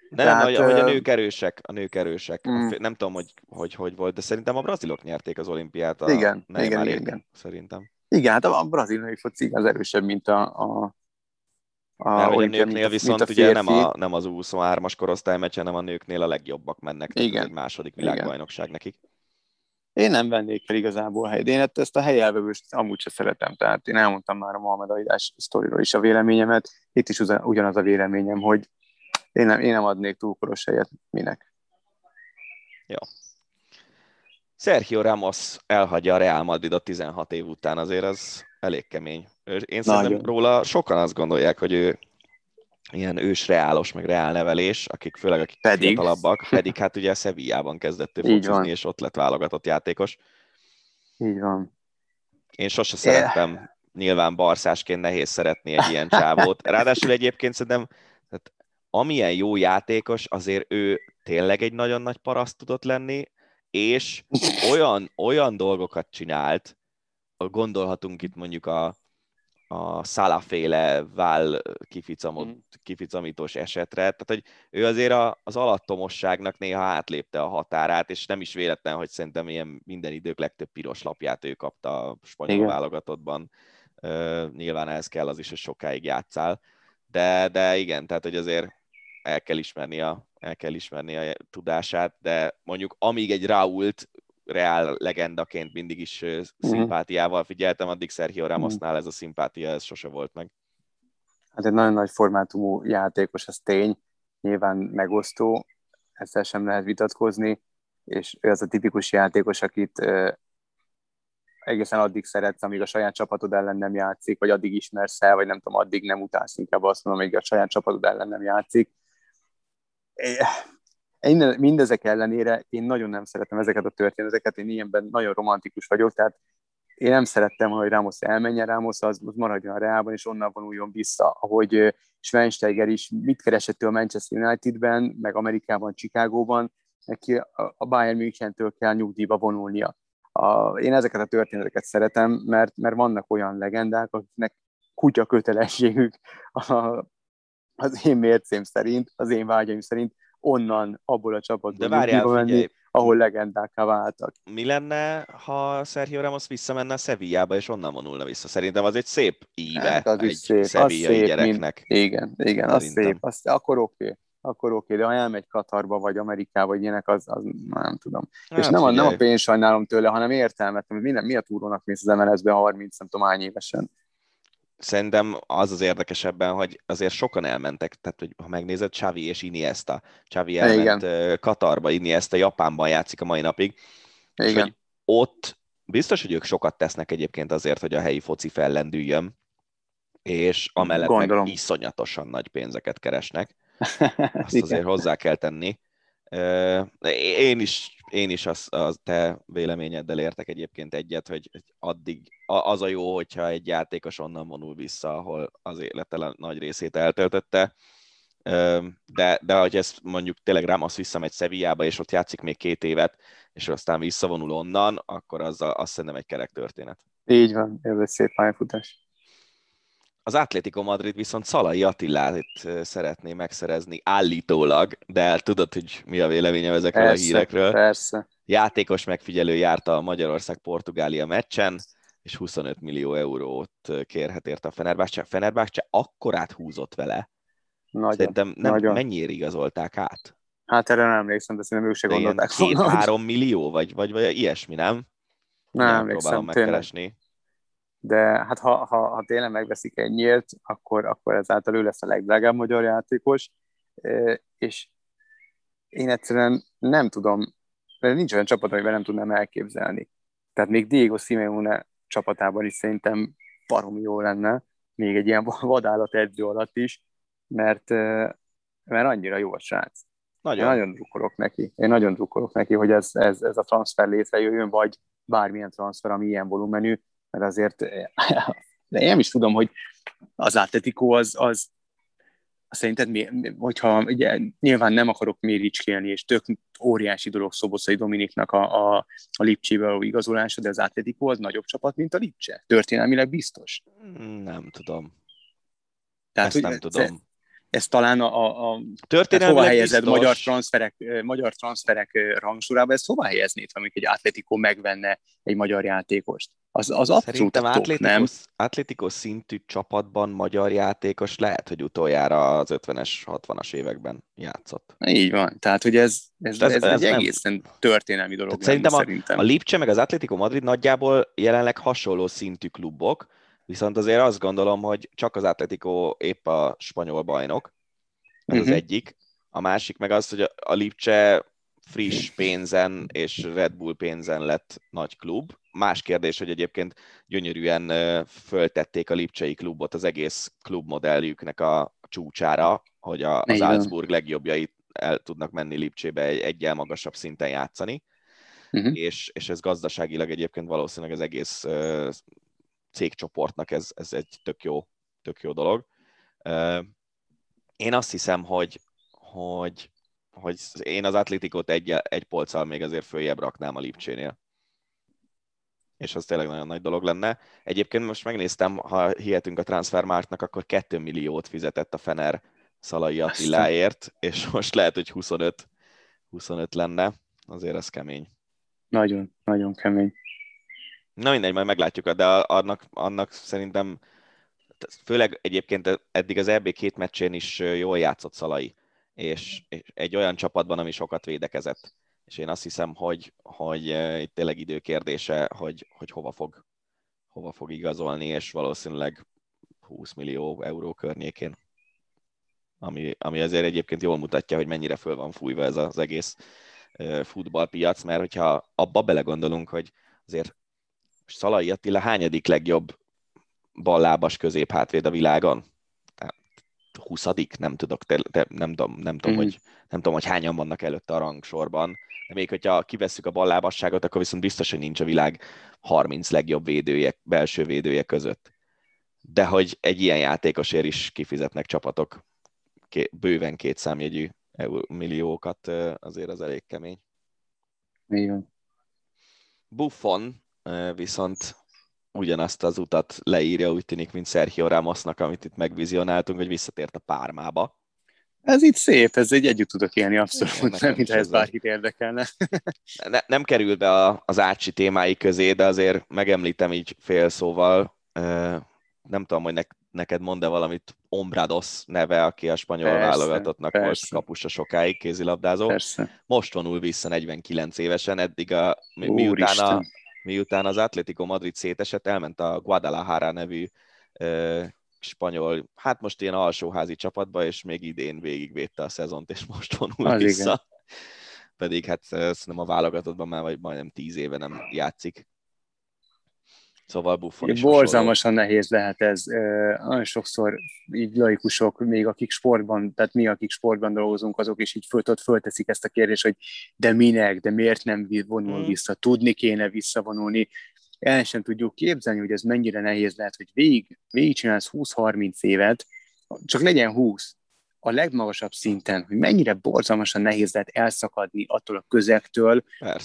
Nem, Tehát, hogy, hogy a nők erősek, a nők erősek. Mm. A Nem tudom, hogy, hogy hogy volt, de szerintem a brazilok nyerték az olimpiát. A Igen, Neymarék, igen, igen. Szerintem. Igen, hát a, brazil női foci az erősebb, mint a, a, a, Mert hogy a nőknél mint viszont mint a ugye nem, a, nem az 23-as korosztály meccs, hanem a nőknél a legjobbak mennek. Tehát Igen. egy második Igen. világbajnokság nekik. Én nem vennék fel igazából helyet. Én ezt- a helyelvevőst amúgy se szeretem. Tehát én elmondtam már a Mohamed Aidás sztoriról is a véleményemet. Itt is ugyanaz a véleményem, hogy én nem, én nem adnék túlkoros helyet. Minek? Sergio Ramos elhagyja a Real Madridot 16 év után, azért az elég kemény. Én szerintem Nagyon. róla sokan azt gondolják, hogy ő ilyen ős reálos, meg reál nevelés, akik főleg akik Pedig. fiatalabbak, pedig hát ugye Sevillában kezdett ő focizni, és ott lett válogatott játékos. Így van. Én sose szerettem, nyilván barszásként nehéz szeretni egy ilyen csávót. [laughs] Ráadásul egyébként szerintem, tehát amilyen jó játékos, azért ő tényleg egy nagyon nagy paraszt tudott lenni, és olyan, olyan dolgokat csinált, gondolhatunk itt mondjuk a, a szalaféle vál kificamot, Mhm. kificamítós esetre, tehát hogy ő azért a, az alattomosságnak néha átlépte a határát, és nem is véletlen, hogy szerintem ilyen minden idők legtöbb piros lapját ő kapta a spanyol Igen. válogatottban. Uh, nyilván ehhez kell az is, hogy sokáig játszál, de, de igen, tehát hogy azért el kell ismerni a, el kell ismerni a tudását, de mondjuk amíg egy Rault reál legendaként mindig is ö, szimpátiával figyeltem, addig Sergio Ramosnál ez a szimpátia, ez sose volt meg. Hát egy nagyon nagy formátumú játékos, ez tény. Nyilván megosztó, ezzel sem lehet vitatkozni, és ő az a tipikus játékos, akit ö, egészen addig szeretsz, amíg a saját csapatod ellen nem játszik, vagy addig ismersz el, vagy nem tudom, addig nem utálsz, inkább azt mondom, amíg a saját csapatod ellen nem játszik. Én, mindezek ellenére én nagyon nem szeretem ezeket a történeteket, én ilyenben nagyon romantikus vagyok, tehát én nem szerettem, hogy Ramos elmenjen, Ramos az, az maradjon a Reálban, és onnan vonuljon vissza, ahogy Schweinsteiger is mit keresett a Manchester Unitedben, meg Amerikában, Chicagóban, neki a Bayern Münchentől kell nyugdíjba vonulnia. A, én ezeket a történeteket szeretem, mert, mert vannak olyan legendák, akiknek kutya kötelességük a, az én mércém szerint, az én vágyaim szerint onnan, abból a csapatból De várjál, menni, figyelj, ahol legendákká váltak. mi lenne, ha Sergio Ramos visszamenne a Sevillába, és onnan vonulna vissza? Szerintem az egy szép íve Hát az egy szép, szevillai szép, gyereknek. Igen, igen, az Szerintem. szép, az, akkor oké. Okay. Akkor oké, okay. de ha elmegy Katarba, vagy Amerikába, vagy ilyenek, az, az nem tudom. Hát és nem a, nem a pénz sajnálom tőle, hanem értelmet, hogy minden, mi a túrónak mész az MLS-be 30, nem tudom, hány évesen. Szerintem az az érdekesebben, hogy azért sokan elmentek, tehát hogy ha megnézed, Xavi és Iniesta. Xavi elment Igen. Katarba, Iniesta Japánban játszik a mai napig. És Igen. hogy ott biztos, hogy ők sokat tesznek egyébként azért, hogy a helyi foci fellendüljön, és amellett Gondolom. meg iszonyatosan nagy pénzeket keresnek. [laughs] Azt azért hozzá kell tenni. Én is, én is az, az te véleményeddel értek egyébként egyet, hogy addig az a jó, hogyha egy játékos onnan vonul vissza, ahol az élete le- nagy részét eltöltötte. De, de hogy ezt mondjuk tényleg Ramos visszamegy Sevillába, és ott játszik még két évet, és aztán visszavonul onnan, akkor az, a, az szerintem egy kerek történet. Így van, ez egy szép pályafutás. Az Atlético Madrid viszont Szalai Attilát szeretné megszerezni állítólag, de tudod, hogy mi a véleményem ezekről a Persze, hírekről. persze. Játékos megfigyelő járta a Magyarország-Portugália meccsen, és 25 millió eurót kérhet érte a Fenerbahce. Fenerbahce akkorát húzott vele. Nagyon, Szerintem nem, nagyon. mennyiért igazolták át? Hát erre nem emlékszem, de szerintem ők se ilyen gondolták hogy- két-három millió, vagy, vagy, vagy ilyesmi, nem? Nem Próbálom emlékszem, tényleg. megkeresni. De hát ha, ha, ha tényleg megveszik ennyiért, akkor, akkor ezáltal ő lesz a legdrágább magyar játékos, és én egyszerűen nem tudom, mert nincs olyan csapat, amiben nem tudnám elképzelni. Tehát még Diego Simeone csapatában is szerintem baromi jó lenne, még egy ilyen [laughs] vadállat edző alatt is, mert, mert annyira jó a srác. Nagyon. Én nagyon drukkolok neki. Én nagyon drukkolok neki, hogy ez, ez, ez a transfer létrejöjjön, vagy bármilyen transfer, ami ilyen volumenű, mert azért de én nem is tudom, hogy az Atletico az, az szerinted, mi, hogyha ugye, nyilván nem akarok méricskélni, és tök óriási dolog Szoboszai Dominiknak a, a, a Lipcsébe igazolása, de az Atletico az nagyobb csapat, mint a Lipcse. Történelmileg biztos? Nem tudom. Tehát, Ezt nem tudom ez talán a, a, a hova helyezed magyar transferek, magyar transferek rangsorába, ezt hova helyeznéd, amikor egy Atletico megvenne egy magyar játékost? Az, az abszolút top, Atletico, nem? Atletico szintű csapatban magyar játékos lehet, hogy utoljára az 50-es, 60-as években játszott. Így van, tehát hogy ez, ez, ez, ez, ez egy egészen történelmi dolog. Nem, szerintem, a, szerintem a Lipcse meg az Atletico Madrid nagyjából jelenleg hasonló szintű klubok, Viszont azért azt gondolom, hogy csak az Atletico épp a spanyol bajnok, ez uh-huh. az mhm. egyik. A másik meg az, hogy a Lipcse friss pénzen és Red Bull pénzen lett nagy klub. Más kérdés, hogy egyébként gyönyörűen föltették a Lipcsei klubot az egész klubmodelljüknek a csúcsára, hogy a, az Salzburg legjobbjait el tudnak menni Lipcsébe egy egyel magasabb szinten játszani, uh-huh. és, és ez gazdaságilag egyébként valószínűleg az egész cégcsoportnak ez, ez egy tök jó, tök jó dolog. Én azt hiszem, hogy, hogy, hogy én az Atletikot egy, egy polccal még azért följebb raknám a Lipcsénél. És az tényleg nagyon nagy dolog lenne. Egyébként most megnéztem, ha hihetünk a Transfermarktnak, akkor 2 milliót fizetett a Fener Szalai Attiláért, és most lehet, hogy 25, 25 lenne. Azért ez kemény. Nagyon, nagyon kemény. Na mindegy, majd meglátjuk, de annak, annak szerintem főleg egyébként eddig az EB két meccsén is jól játszott Szalai, és, és egy olyan csapatban, ami sokat védekezett. És én azt hiszem, hogy, hogy itt tényleg időkérdése, hogy, hogy hova, fog, hova fog igazolni, és valószínűleg 20 millió euró környékén. Ami, ami azért egyébként jól mutatja, hogy mennyire föl van fújva ez az egész futballpiac, mert hogyha abba belegondolunk, hogy azért Szalai Attila hányadik legjobb ballábas középhátvéd a világon? 20 nem tudok, te, te, nem, tudom, nem, tudom, mm. hogy, nem tudom, hogy hányan vannak előtte a rangsorban. De még hogyha kivesszük a ballábasságot, akkor viszont biztos, hogy nincs a világ 30 legjobb védője, belső védője között. De hogy egy ilyen játékosért is kifizetnek csapatok ké, bőven két számjegyű milliókat, azért az elég kemény. Igen. Buffon viszont ugyanazt az utat leírja, úgy tűnik, mint Sergio Ramosnak, amit itt megvizionáltunk, hogy visszatért a pármába. Ez itt szép, ez egy együtt tudok élni abszolút, nem, mint ez bárkit érdekelne. ne, nem került be a, az ácsi témái közé, de azért megemlítem így fél szóval, nem tudom, hogy ne, neked mond-e valamit Ombrados neve, aki a spanyol persze, válogatottnak persze. most kapusa sokáig kézilabdázó. Persze. Most vonul vissza 49 évesen, eddig a, miután a, miután az Atlético Madrid szétesett, elment a Guadalajara nevű ö, spanyol, hát most ilyen alsóházi csapatba, és még idén végigvédte a szezont, és most vonul az vissza. Igen. Pedig hát szerintem a válogatottban már vagy majdnem tíz éve nem játszik. Szóval Buffon is Borzalmasan hasonló. nehéz lehet ez. Nagyon sokszor így laikusok, még akik sportban, tehát mi, akik sportban dolgozunk, azok is így föl, fölteszik ezt a kérdést, hogy de minek, de miért nem vonul hmm. vissza, tudni kéne visszavonulni. El sem tudjuk képzelni, hogy ez mennyire nehéz lehet, hogy végig, végig csinálsz 20-30 évet, csak legyen 20, a legmagasabb szinten, hogy mennyire borzalmasan nehéz lehet elszakadni attól a közektől,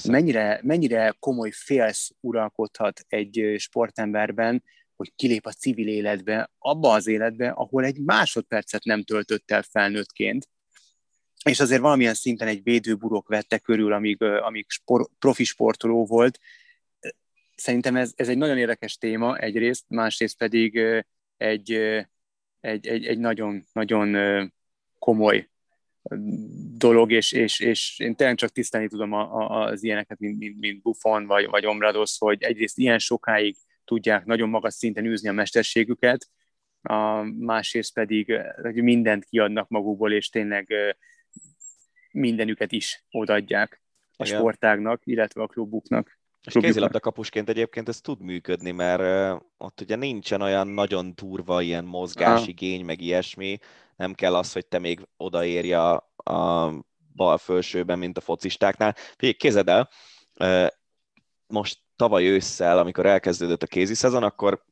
mennyire, mennyire komoly félsz uralkodhat egy sportemberben, hogy kilép a civil életbe, abba az életbe, ahol egy másodpercet nem töltött el felnőttként, és azért valamilyen szinten egy védőburok vette körül, amíg, amíg spor, profi sportoló volt. Szerintem ez, ez egy nagyon érdekes téma egyrészt, másrészt pedig egy, egy, egy, egy nagyon, nagyon komoly dolog, és, és, és én tényleg csak tisztelni tudom a, a, az ilyeneket, mint, mint, mint Buffon vagy, vagy Omrados, hogy egyrészt ilyen sokáig tudják nagyon magas szinten űzni a mesterségüket, a másrészt pedig hogy mindent kiadnak magukból, és tényleg mindenüket is odaadják a Igen. sportágnak, illetve a klubuknak. És kézilabda kapusként egyébként ez tud működni, mert ott ugye nincsen olyan nagyon turva ilyen mozgásigény, meg ilyesmi, nem kell az, hogy te még odaérja a bal felsőben, mint a focistáknál. Figyelj, kézed el, most tavaly ősszel, amikor elkezdődött a kézi szezon, akkor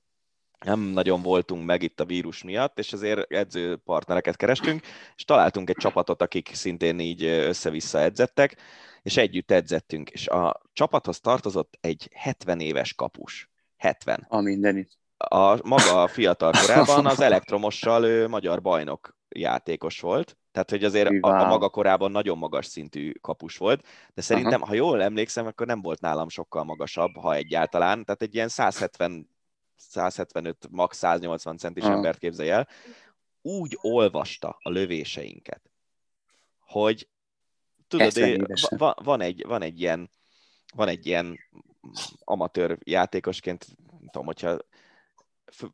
nem nagyon voltunk meg itt a vírus miatt, és ezért edzőpartnereket kerestünk, és találtunk egy csapatot, akik szintén így össze-vissza edzettek, és együtt edzettünk, és a csapathoz tartozott egy 70 éves kapus. 70. A mindenit. A maga a fiatal [laughs] korában az elektromossal ő magyar bajnok játékos volt, tehát hogy azért a, a maga korában nagyon magas szintű kapus volt, de szerintem, Aha. ha jól emlékszem, akkor nem volt nálam sokkal magasabb, ha egyáltalán, tehát egy ilyen 170 175, max 180 centis Aha. embert képzelj el, úgy olvasta a lövéseinket, hogy tudod, van, van, egy, van egy ilyen van egy ilyen amatőr játékosként, nem tudom, hogyha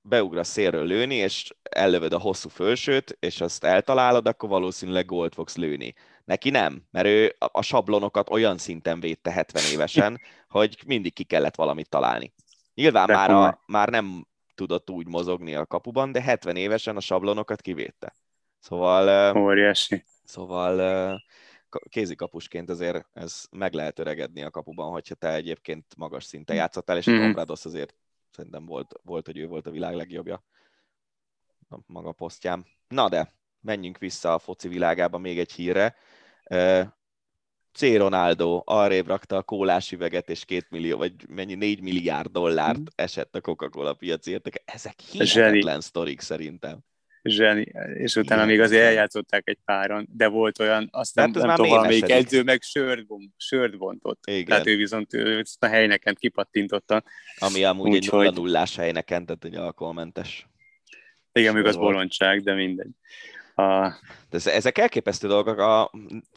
beugrasz szélről lőni, és ellövöd a hosszú fölsőt, és azt eltalálod, akkor valószínűleg gólt fogsz lőni. Neki nem, mert ő a sablonokat olyan szinten védte 70 évesen, [laughs] hogy mindig ki kellett valamit találni. Nyilván már, a, már nem tudott úgy mozogni a kapuban, de 70 évesen a sablonokat kivédte. Szóval... Óriási. Szóval kézikapusként azért ez meg lehet öregedni a kapuban, hogyha te egyébként magas szinten játszottál, és mm-hmm. a Tom azért szerintem volt, volt, hogy ő volt a világ legjobbja a maga posztján. Na de, menjünk vissza a foci világába még egy hírre. C. Ronaldo arrébb rakta a kólás üveget, és két millió, vagy mennyi, négy milliárd dollárt mm. esett a Coca-Cola piaci értéke. Ezek hihetetlen sztorik szerintem. Zseni. És utána Igen, még azért eljátszották egy páron, de volt olyan, aztán hát nem tudom, valamelyik edző meg sört, sört bontott. Igen. Tehát ő viszont ő a helyneken kipattintotta. Ami amúgy Úgy, egy nulla nullás helyneken, tehát egy alkoholmentes. Igen, még az bolondság, de mindegy. A... De ezek elképesztő dolgok. A,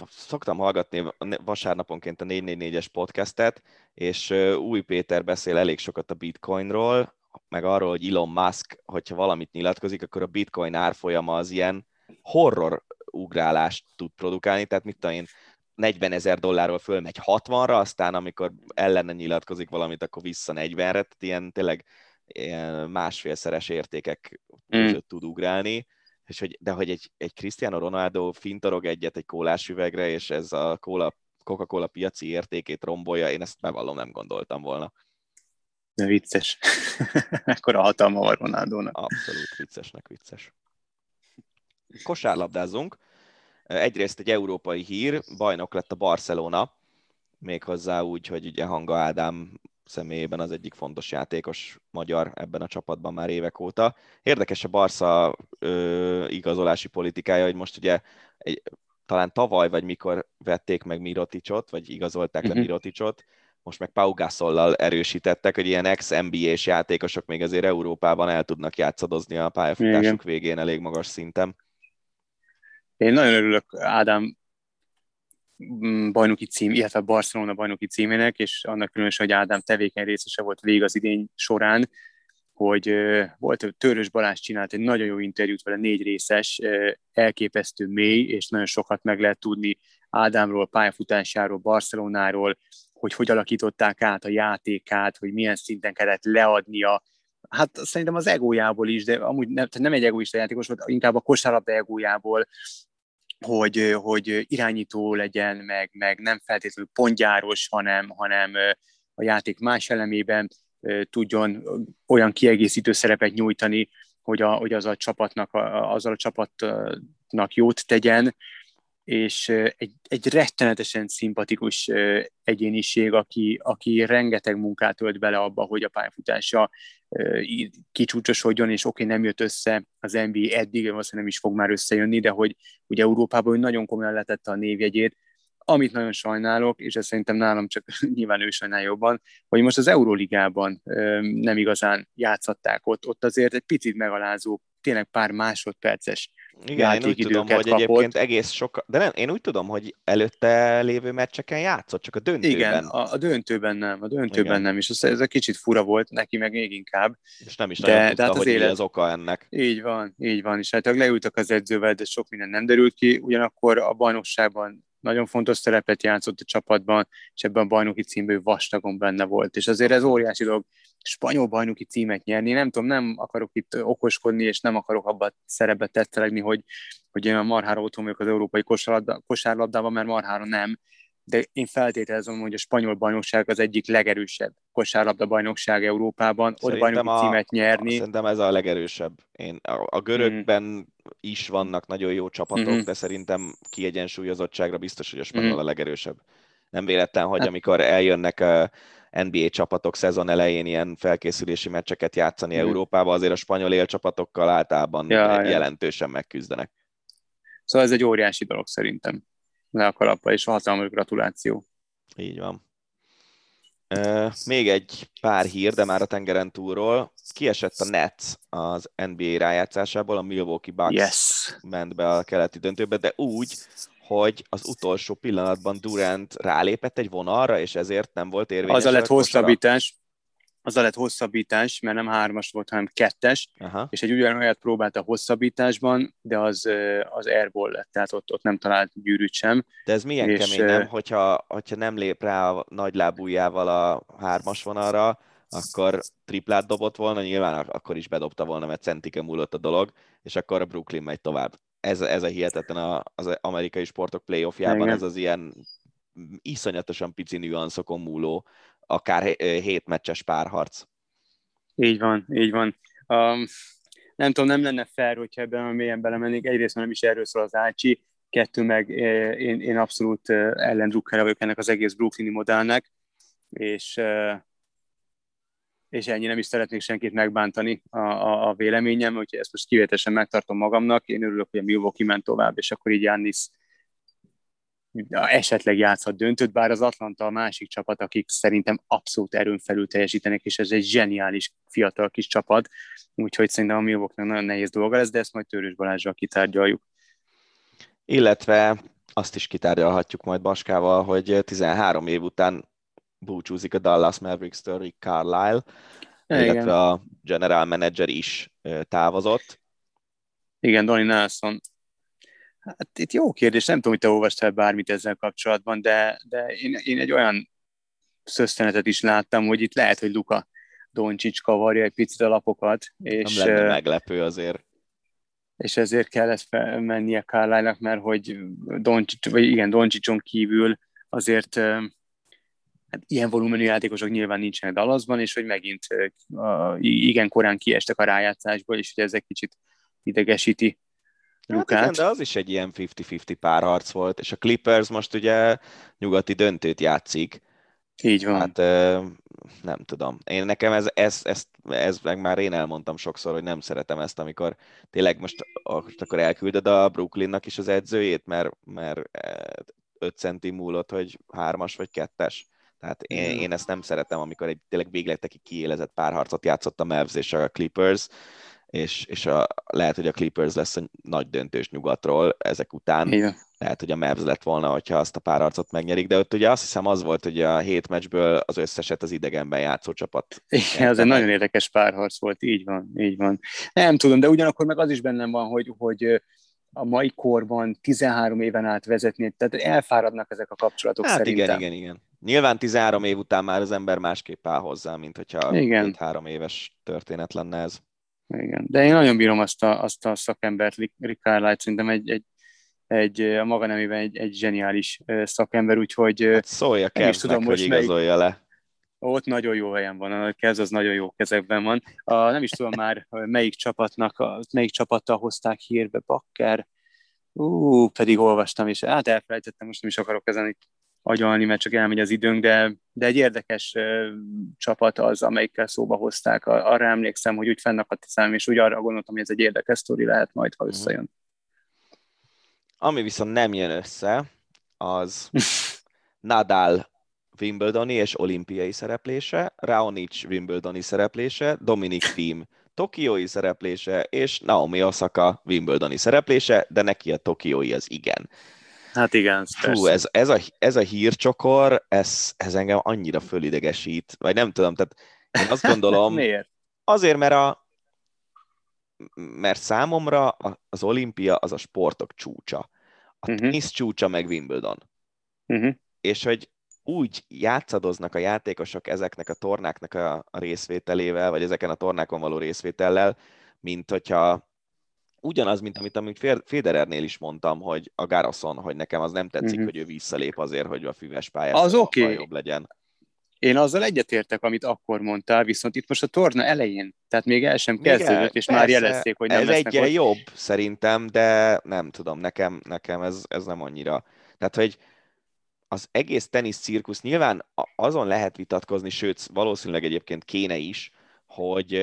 szoktam hallgatni vasárnaponként a 444-es podcastet, és Új Péter beszél elég sokat a bitcoinról, meg arról, hogy Elon Musk, hogyha valamit nyilatkozik, akkor a bitcoin árfolyama az ilyen horror ugrálást tud produkálni, tehát mit tudom én, 40 ezer dollárról fölmegy 60-ra, aztán amikor ellene nyilatkozik valamit, akkor vissza 40-re, tehát ilyen tényleg ilyen másfélszeres értékek mm. tud ugrálni és hogy, de hogy egy, egy Cristiano Ronaldo fintorog egyet egy kólás üvegre, és ez a cola, Coca-Cola piaci értékét rombolja, én ezt bevallom, nem gondoltam volna. De vicces. [laughs] Ekkora hatalma van Ronaldónak. Abszolút viccesnek vicces. Kosárlabdázunk. Egyrészt egy európai hír, bajnok lett a Barcelona, méghozzá úgy, hogy ugye Hanga Ádám személyében az egyik fontos játékos magyar ebben a csapatban már évek óta. Érdekes a Barca ö, igazolási politikája, hogy most ugye egy, talán tavaly vagy mikor vették meg Miroticsot, vagy igazolták le mhm. Most meg Pau Gasollal erősítettek, hogy ilyen ex-NBA-s játékosok még azért Európában el tudnak játszadozni a pályafutásuk Igen. végén elég magas szinten. Én nagyon örülök Ádám bajnoki cím, illetve Barcelona bajnoki címének, és annak különösen, hogy Ádám tevékeny részese volt végig az idény során, hogy volt, Törös Balázs csinált egy nagyon jó interjút vele, négy részes, elképesztő mély, és nagyon sokat meg lehet tudni Ádámról, pályafutásáról, Barcelonáról, hogy hogy alakították át a játékát, hogy milyen szinten kellett leadnia, hát szerintem az egójából is, de amúgy nem, nem egy egoista játékos volt, inkább a kosárlabda egójából, hogy, hogy irányító legyen, meg, meg nem feltétlenül pontgyáros, hanem, hanem a játék más elemében tudjon olyan kiegészítő szerepet nyújtani, hogy, a, hogy az a csapatnak, azzal a csapatnak jót tegyen, és egy, egy rettenetesen szimpatikus egyéniség, aki, aki rengeteg munkát ölt bele abba, hogy a pályafutása kicsúcsosodjon, és oké, nem jött össze az NBA eddig, valószínűleg nem is fog már összejönni, de hogy ugye Európában nagyon komolyan letette a névjegyét, amit nagyon sajnálok, és ez szerintem nálam csak [laughs] nyilván ő sajnál jobban, hogy most az Euróligában nem igazán játszatták ott, ott azért egy picit megalázó, tényleg pár másodperces igen, én úgy tudom, hogy kapott. egyébként egész sok, de nem, én úgy tudom, hogy előtte lévő meccseken játszott, csak a döntőben. Igen, a, a döntőben nem, a döntőben Igen. nem, és ez, ez egy kicsit fura volt neki, meg még inkább. És nem is de, nagyon tudta, de hát az hogy élet... az oka ennek. Így van, így van, és hát leültek az edzővel, de sok minden nem derült ki, ugyanakkor a bajnokságban nagyon fontos szerepet játszott a csapatban, és ebben a bajnoki címben vastagon benne volt. És azért ez óriási dolog, spanyol bajnoki címet nyerni. Nem tudom, nem akarok itt okoskodni, és nem akarok abba szerepet tettelegni, hogy, hogy én a marhára otthon vagyok az európai kosárlabdában, mert marhára nem, de én feltételezem, hogy a spanyol bajnokság az egyik legerősebb kosárlabda bajnokság Európában, ott bajnoki a, címet nyerni. Szerintem ez a legerősebb. Én, a, a görögben mm. is vannak nagyon jó csapatok, mm-hmm. de szerintem kiegyensúlyozottságra biztos, hogy a spanyol mm-hmm. a legerősebb. Nem véletlen, hogy hát. amikor eljönnek a NBA csapatok szezon elején ilyen felkészülési meccseket játszani mm. Európába, azért a spanyol élcsapatokkal általában ja, jelentősen ja. megküzdenek. Szóval ez egy óriási dolog szerintem le a kalapra, és hatalmas gratuláció. Így van. Uh, még egy pár hír, de már a tengeren túlról. Kiesett a Nets az NBA rájátszásából, a Milwaukee Bucks yes. ment be a keleti döntőbe, de úgy, hogy az utolsó pillanatban Durant rálépett egy vonalra, és ezért nem volt érvényes. Az a lett hosszabbítás, az lett hosszabbítás, mert nem hármas volt, hanem kettes, Aha. és egy ugyanolyat próbált a hosszabbításban, de az, az airball lett, tehát ott, ott nem talált gyűrűt sem. De ez milyen és, kemény, nem? Hogyha, hogyha nem lép rá a nagy lábújjával a hármas vonalra, akkor triplát dobott volna, nyilván akkor is bedobta volna, mert centike múlott a dolog, és akkor a Brooklyn megy tovább. Ez, ez a hihetetlen az amerikai sportok playoffjában, Igen. ez az ilyen iszonyatosan pici nüanszokon múló akár hét meccses párharc. Így van, így van. Um, nem tudom, nem lenne fair, hogyha ebben a mélyen belemennék. Egyrészt nem is erről szól az Ácsi, kettő meg én, én abszolút ellendrukkere vagyok ennek az egész brooklyni modellnek, és, és ennyi nem is szeretnék senkit megbántani a, a, a véleményem, úgyhogy ezt most kivételesen megtartom magamnak. Én örülök, hogy a Milwaukee ment tovább, és akkor így Jannis esetleg játszhat döntőt, bár az Atlanta a másik csapat, akik szerintem abszolút erőn felül teljesítenek, és ez egy zseniális fiatal kis csapat, úgyhogy szerintem a milwaukee nagyon nehéz dolga lesz, de ezt majd Törős Balázsral kitárgyaljuk. Illetve azt is kitárgyalhatjuk majd Baskával, hogy 13 év után búcsúzik a Dallas Mavericks-től Rick Carlisle, Igen. illetve a general manager is távozott. Igen, Donny Nelson Hát itt jó kérdés, nem tudom, hogy te olvastál bármit ezzel kapcsolatban, de, de én, én egy olyan szösztenetet is láttam, hogy itt lehet, hogy Luka Doncsics kavarja egy picit a lapokat. És, nem lenne meglepő azért. És ezért kellett mennie carlisle mert hogy Doncsics, vagy igen, Doncsicson kívül azért hát ilyen volumenű játékosok nyilván nincsenek Dallasban, és hogy megint igen korán kiestek a rájátszásból, és hogy ez egy kicsit idegesíti Hát igen, de az is egy ilyen 50-50 párharc volt, és a Clippers most ugye nyugati döntőt játszik. Így van. Hát nem tudom. Én nekem ez, ez, ez, ez, meg már én elmondtam sokszor, hogy nem szeretem ezt, amikor tényleg most, most akkor elküldöd a Brooklynnak is az edzőjét, mert, mert 5 centi múlott, hogy hármas vagy kettes. Tehát én, én ezt nem szeretem, amikor egy tényleg végletekig kiélezett párharcot játszott a Mavs és a Clippers, és, és a, lehet, hogy a Clippers lesz a nagy döntős nyugatról ezek után. Igen. Lehet, hogy a Mavs lett volna, hogyha azt a párharcot megnyerik, de ott ugye azt hiszem az volt, hogy a hét meccsből az összeset az idegenben játszó csapat. Igen, az egy nagyon érdekes párharc volt, így van, így van. Nem tudom, de ugyanakkor meg az is bennem van, hogy, hogy a mai korban 13 éven át vezetni, tehát elfáradnak ezek a kapcsolatok hát szerintem. igen, igen, igen. Nyilván 13 év után már az ember másképp áll hozzá, mint hogyha igen. 3 éves történet lenne ez. Igen. De én nagyon bírom azt a, azt a szakembert, Rick Carlisle, szerintem egy, egy, egy, a maga nemében egy, egy zseniális szakember, úgyhogy hát szólja kell, tudom, hogy igazolja le. Ott nagyon jó helyen van, a kez az nagyon jó kezekben van. A, nem is tudom már, melyik csapatnak, melyik csapattal hozták hírbe, Bakker, Ú, pedig olvastam, és hát elfelejtettem, most nem is akarok ezen agyalni, mert csak elmegy az időnk, de, de egy érdekes uh, csapat az, amelyikkel szóba hozták. Arra emlékszem, hogy úgy fennakadt a szám, és úgy arra gondoltam, hogy ez egy érdekes sztori lehet majd, ha mhm. összejön. Ami viszont nem jön össze, az [laughs] Nadal Wimbledoni és olimpiai szereplése, Raonic Wimbledoni szereplése, Dominic Thiem tokiói szereplése, és Naomi Osaka Wimbledoni szereplése, de neki a tokiói az igen. Hát igen, Fú, ez, ez, a, ez a hírcsokor, ez, ez engem annyira fölidegesít, vagy nem tudom, tehát én azt gondolom... [laughs] Miért? Azért, mert a mert számomra az olimpia az a sportok csúcsa. A uh-huh. tenisz csúcsa meg Wimbledon. Uh-huh. És hogy úgy játszadoznak a játékosok ezeknek a tornáknak a, a részvételével, vagy ezeken a tornákon való részvétellel, mint hogyha ugyanaz, mint amit, amit Federernél is mondtam, hogy a Garoson, hogy nekem az nem tetszik, uh-huh. hogy ő visszalép azért, hogy a füves pályás az okay. jobb legyen. Én azzal egyetértek, amit akkor mondtál, viszont itt most a torna elején, tehát még el sem kezdődött, és persze, már jelezték, hogy nem Ez egyen ott... jobb szerintem, de nem tudom, nekem, nekem ez, ez nem annyira. Tehát, hogy az egész tenisz cirkusz nyilván azon lehet vitatkozni, sőt, valószínűleg egyébként kéne is, hogy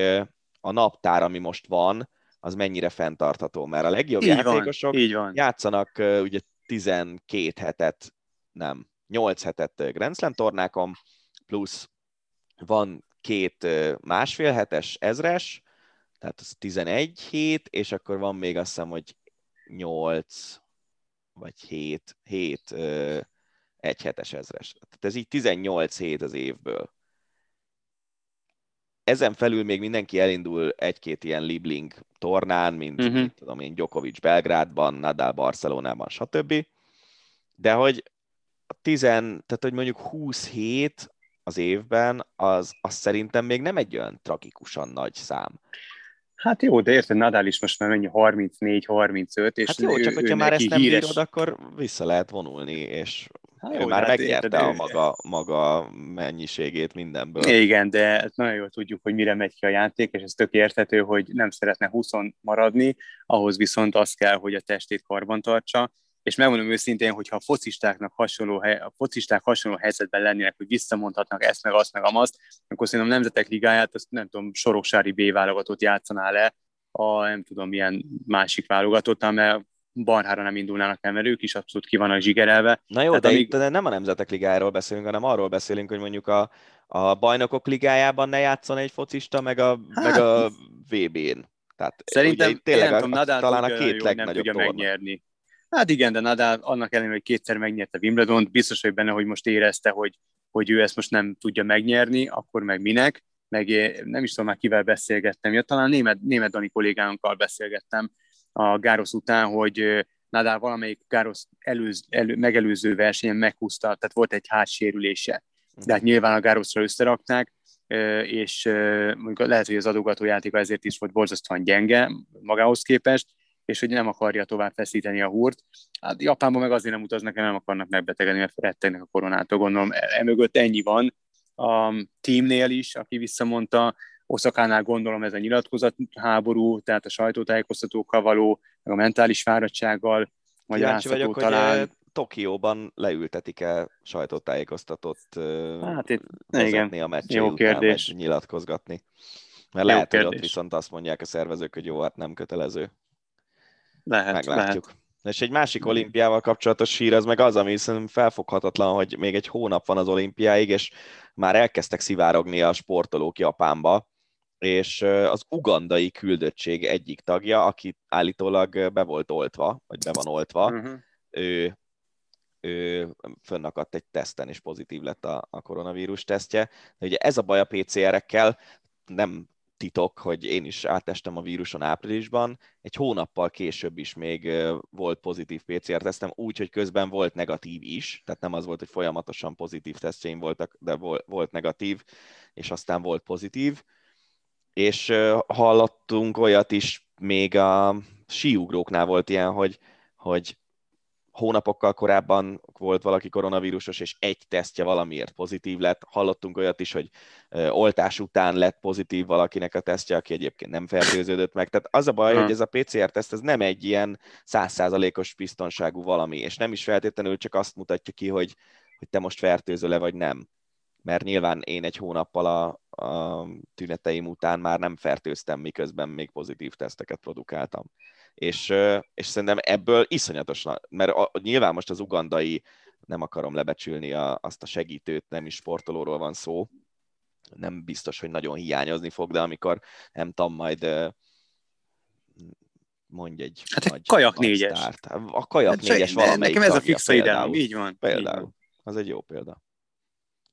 a naptár, ami most van, az mennyire fenntartható, mert a legjobb így játékosok van, így van. játszanak ugye 12 hetet, nem, 8 hetet Grand Slam tornákon, plusz van két másfél hetes ezres, tehát az 11 hét, és akkor van még azt hiszem, hogy 8 vagy 7, 7 egy hetes ezres. Tehát ez így 18 hét az évből. Ezen felül még mindenki elindul egy-két ilyen Libling tornán, mint uh-huh. mint tudom én, Djokovic Belgrádban, Nadal Barcelonában, stb. De hogy a 10, tehát hogy mondjuk 20 hét az évben, az, az szerintem még nem egy olyan tragikusan nagy szám. Hát jó, de érted, Nadal is most már mennyi 34-35, és Hát jó, csak hogyha már ezt nem híres... bírod, akkor vissza lehet vonulni, és Hát ő már hát megnyerte a maga, maga mennyiségét mindenből. Igen, de nagyon jól tudjuk, hogy mire megy ki a játék, és ez tök érthető, hogy nem szeretne 20 maradni, ahhoz viszont az kell, hogy a testét karban tartsa, és megmondom őszintén, hogyha a focistáknak hasonló, a focisták hasonló helyzetben lennének, hogy visszamondhatnak ezt, meg azt, meg amazt, akkor szerintem a Nemzetek Ligáját, azt nem tudom, Soroksári B válogatott játszaná le, a nem tudom milyen másik válogatott, mert barhára nem indulnának el, mert ők is abszolút ki vannak zsigerelve. Na jó, Tehát de amíg... itt nem a Nemzetek Ligájáról beszélünk, hanem arról beszélünk, hogy mondjuk a, a bajnokok ligájában ne játszon egy focista, meg a, hát, meg a VB-n. Tehát Szerintem ugye, tényleg nem a, tudom, Nadal talán a két legnagyobb nem tudja torna. megnyerni. Hát igen, de Nadal annak ellenére, hogy kétszer megnyerte Wimbledon, biztos hogy benne, hogy most érezte, hogy, hogy ő ezt most nem tudja megnyerni, akkor meg minek, meg nem is tudom már kivel beszélgettem, ja, talán német, német Dani kollégánkkal beszélgettem a Gárosz után, hogy Nadal valamelyik Gárosz előz, elő, megelőző versenyen meghúzta, tehát volt egy hátsérülése. De hát nyilván a Gároszra összerakták, és mondjuk lehet, hogy az adogató játéka ezért is volt borzasztóan gyenge magához képest, és hogy nem akarja tovább feszíteni a húrt. Hát Japánban meg azért nem utaznak, nem akarnak megbetegedni, mert rettegnek a koronától, gondolom. Emögött ennyi van. A teamnél is, aki visszamondta, Oszakánál gondolom ez a nyilatkozat háború, tehát a sajtótájékoztatókkal való, meg a mentális fáradtsággal, Kíváncsi vagyok, talán... hogy Tokióban leültetik-e sajtótájékoztatott hát itt, igen, a meccsé Jó után kérdés. nyilatkozgatni. Mert Jó lehet, kérdés. hogy ott viszont azt mondják a szervezők, hogy jó, hát nem kötelező. Lehet, Meglátjuk. Lehet. És egy másik olimpiával kapcsolatos hír, az meg az, ami szerintem felfoghatatlan, hogy még egy hónap van az olimpiáig, és már elkezdtek szivárogni a sportolók Japánba, és az ugandai küldöttség egyik tagja, aki állítólag be volt oltva, vagy be van oltva, uh-huh. ő, ő fönnakadt egy teszten, és pozitív lett a, a koronavírus tesztje. De ugye ez a baj a PCR-ekkel, nem titok, hogy én is átestem a víruson áprilisban, egy hónappal később is még volt pozitív PCR tesztem, úgy, hogy közben volt negatív is, tehát nem az volt, hogy folyamatosan pozitív tesztjeim voltak, de volt negatív, és aztán volt pozitív és hallottunk olyat is, még a síugróknál volt ilyen, hogy, hogy hónapokkal korábban volt valaki koronavírusos, és egy tesztje valamiért pozitív lett. Hallottunk olyat is, hogy oltás után lett pozitív valakinek a tesztje, aki egyébként nem fertőződött meg. Tehát az a baj, ha. hogy ez a PCR-teszt ez nem egy ilyen százszázalékos biztonságú valami, és nem is feltétlenül csak azt mutatja ki, hogy, hogy te most fertőzöl-e vagy nem mert nyilván én egy hónappal a, a tüneteim után már nem fertőztem, miközben még pozitív teszteket produkáltam. És, és szerintem ebből iszonyatos, mert a, nyilván most az ugandai, nem akarom lebecsülni a, azt a segítőt, nem is sportolóról van szó, nem biztos, hogy nagyon hiányozni fog, de amikor nem tudom, majd mondj egy Hát egy kajak négyes. Sztárt. A kajak hát négyes valamelyik Nekem ez a fixa ideám, így van. Például. Így van. Az egy jó példa.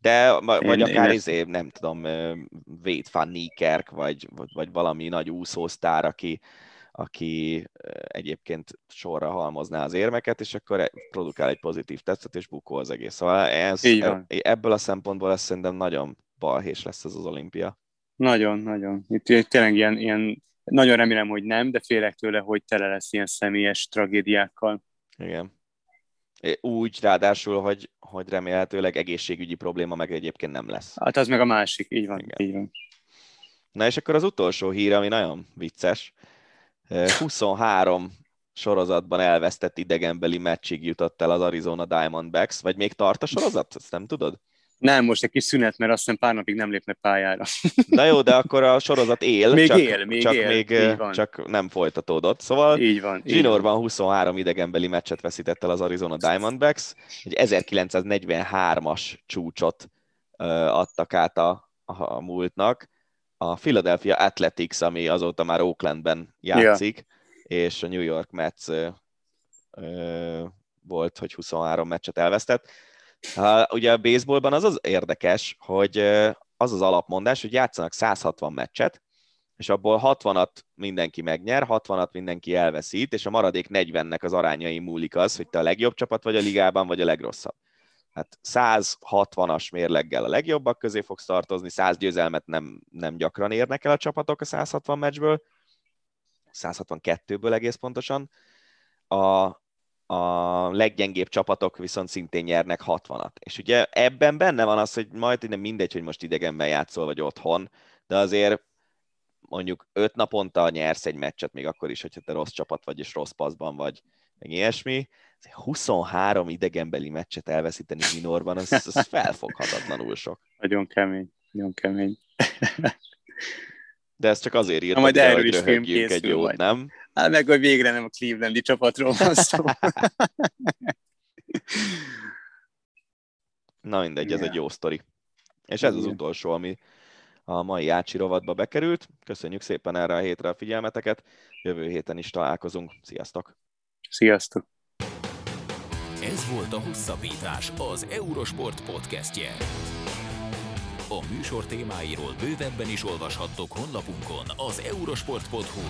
De vagy én, akár én izé, nem tudom, Wade van Niekerk, vagy, vagy, valami nagy úszósztár, aki, aki egyébként sorra halmozná az érmeket, és akkor e, produkál egy pozitív tesztet, és bukó az egész. Szóval ez, ebből a szempontból ez szerintem nagyon balhés lesz ez az olimpia. Nagyon, nagyon. Itt, itt tényleg ilyen, ilyen Nagyon remélem, hogy nem, de félek tőle, hogy tele lesz ilyen személyes tragédiákkal. Igen. Úgy ráadásul, hogy, hogy remélhetőleg egészségügyi probléma meg egyébként nem lesz. Hát az meg a másik, így van. Igen. Így van. Na és akkor az utolsó hír, ami nagyon vicces. 23 sorozatban elvesztett idegenbeli meccsig jutott el az Arizona Diamondbacks, vagy még tart a sorozat? Ezt nem tudod? Nem, most egy kis szünet, mert azt hiszem pár napig nem lépne pályára. [laughs] Na jó, de akkor a sorozat él, még csak, él, még csak, él, még, van. csak nem folytatódott. Szóval így van, Zsinórban 23 idegenbeli meccset veszített el az Arizona Diamondbacks, egy 1943-as csúcsot adtak át a, a, múltnak. A Philadelphia Athletics, ami azóta már Oaklandben játszik, yeah. és a New York Mets uh, uh, volt, hogy 23 meccset elvesztett ugye a baseballban az az érdekes, hogy az az alapmondás, hogy játszanak 160 meccset, és abból 60-at mindenki megnyer, 60-at mindenki elveszít, és a maradék 40-nek az arányai múlik az, hogy te a legjobb csapat vagy a ligában, vagy a legrosszabb. Hát 160-as mérleggel a legjobbak közé fogsz tartozni, 100 győzelmet nem, nem gyakran érnek el a csapatok a 160 meccsből, 162-ből egész pontosan. A, a leggyengébb csapatok viszont szintén nyernek 60-at. És ugye ebben benne van az, hogy majd nem mindegy, hogy most idegenben játszol, vagy otthon, de azért mondjuk öt naponta nyersz egy meccset, még akkor is, hogyha te rossz csapat vagy, és rossz paszban vagy, meg ilyesmi. 23 idegenbeli meccset elveszíteni Minorban, az, az felfoghatatlanul sok. Nagyon kemény, nagyon kemény. De ez csak azért írtam, majd erről is röhögjünk egy jót, majd. nem? Hát meg, hogy végre nem a Clevelandi csapatról van szó. Na mindegy, ez egy jó sztori. És ez az utolsó, ami a mai Ácsi rovatba bekerült. Köszönjük szépen erre a hétre a figyelmeteket. Jövő héten is találkozunk. Sziasztok! Sziasztok! Ez volt a Hosszabbítás, az Eurosport podcastje. A műsor témáiról bővebben is olvashattok honlapunkon az eurosport.hu.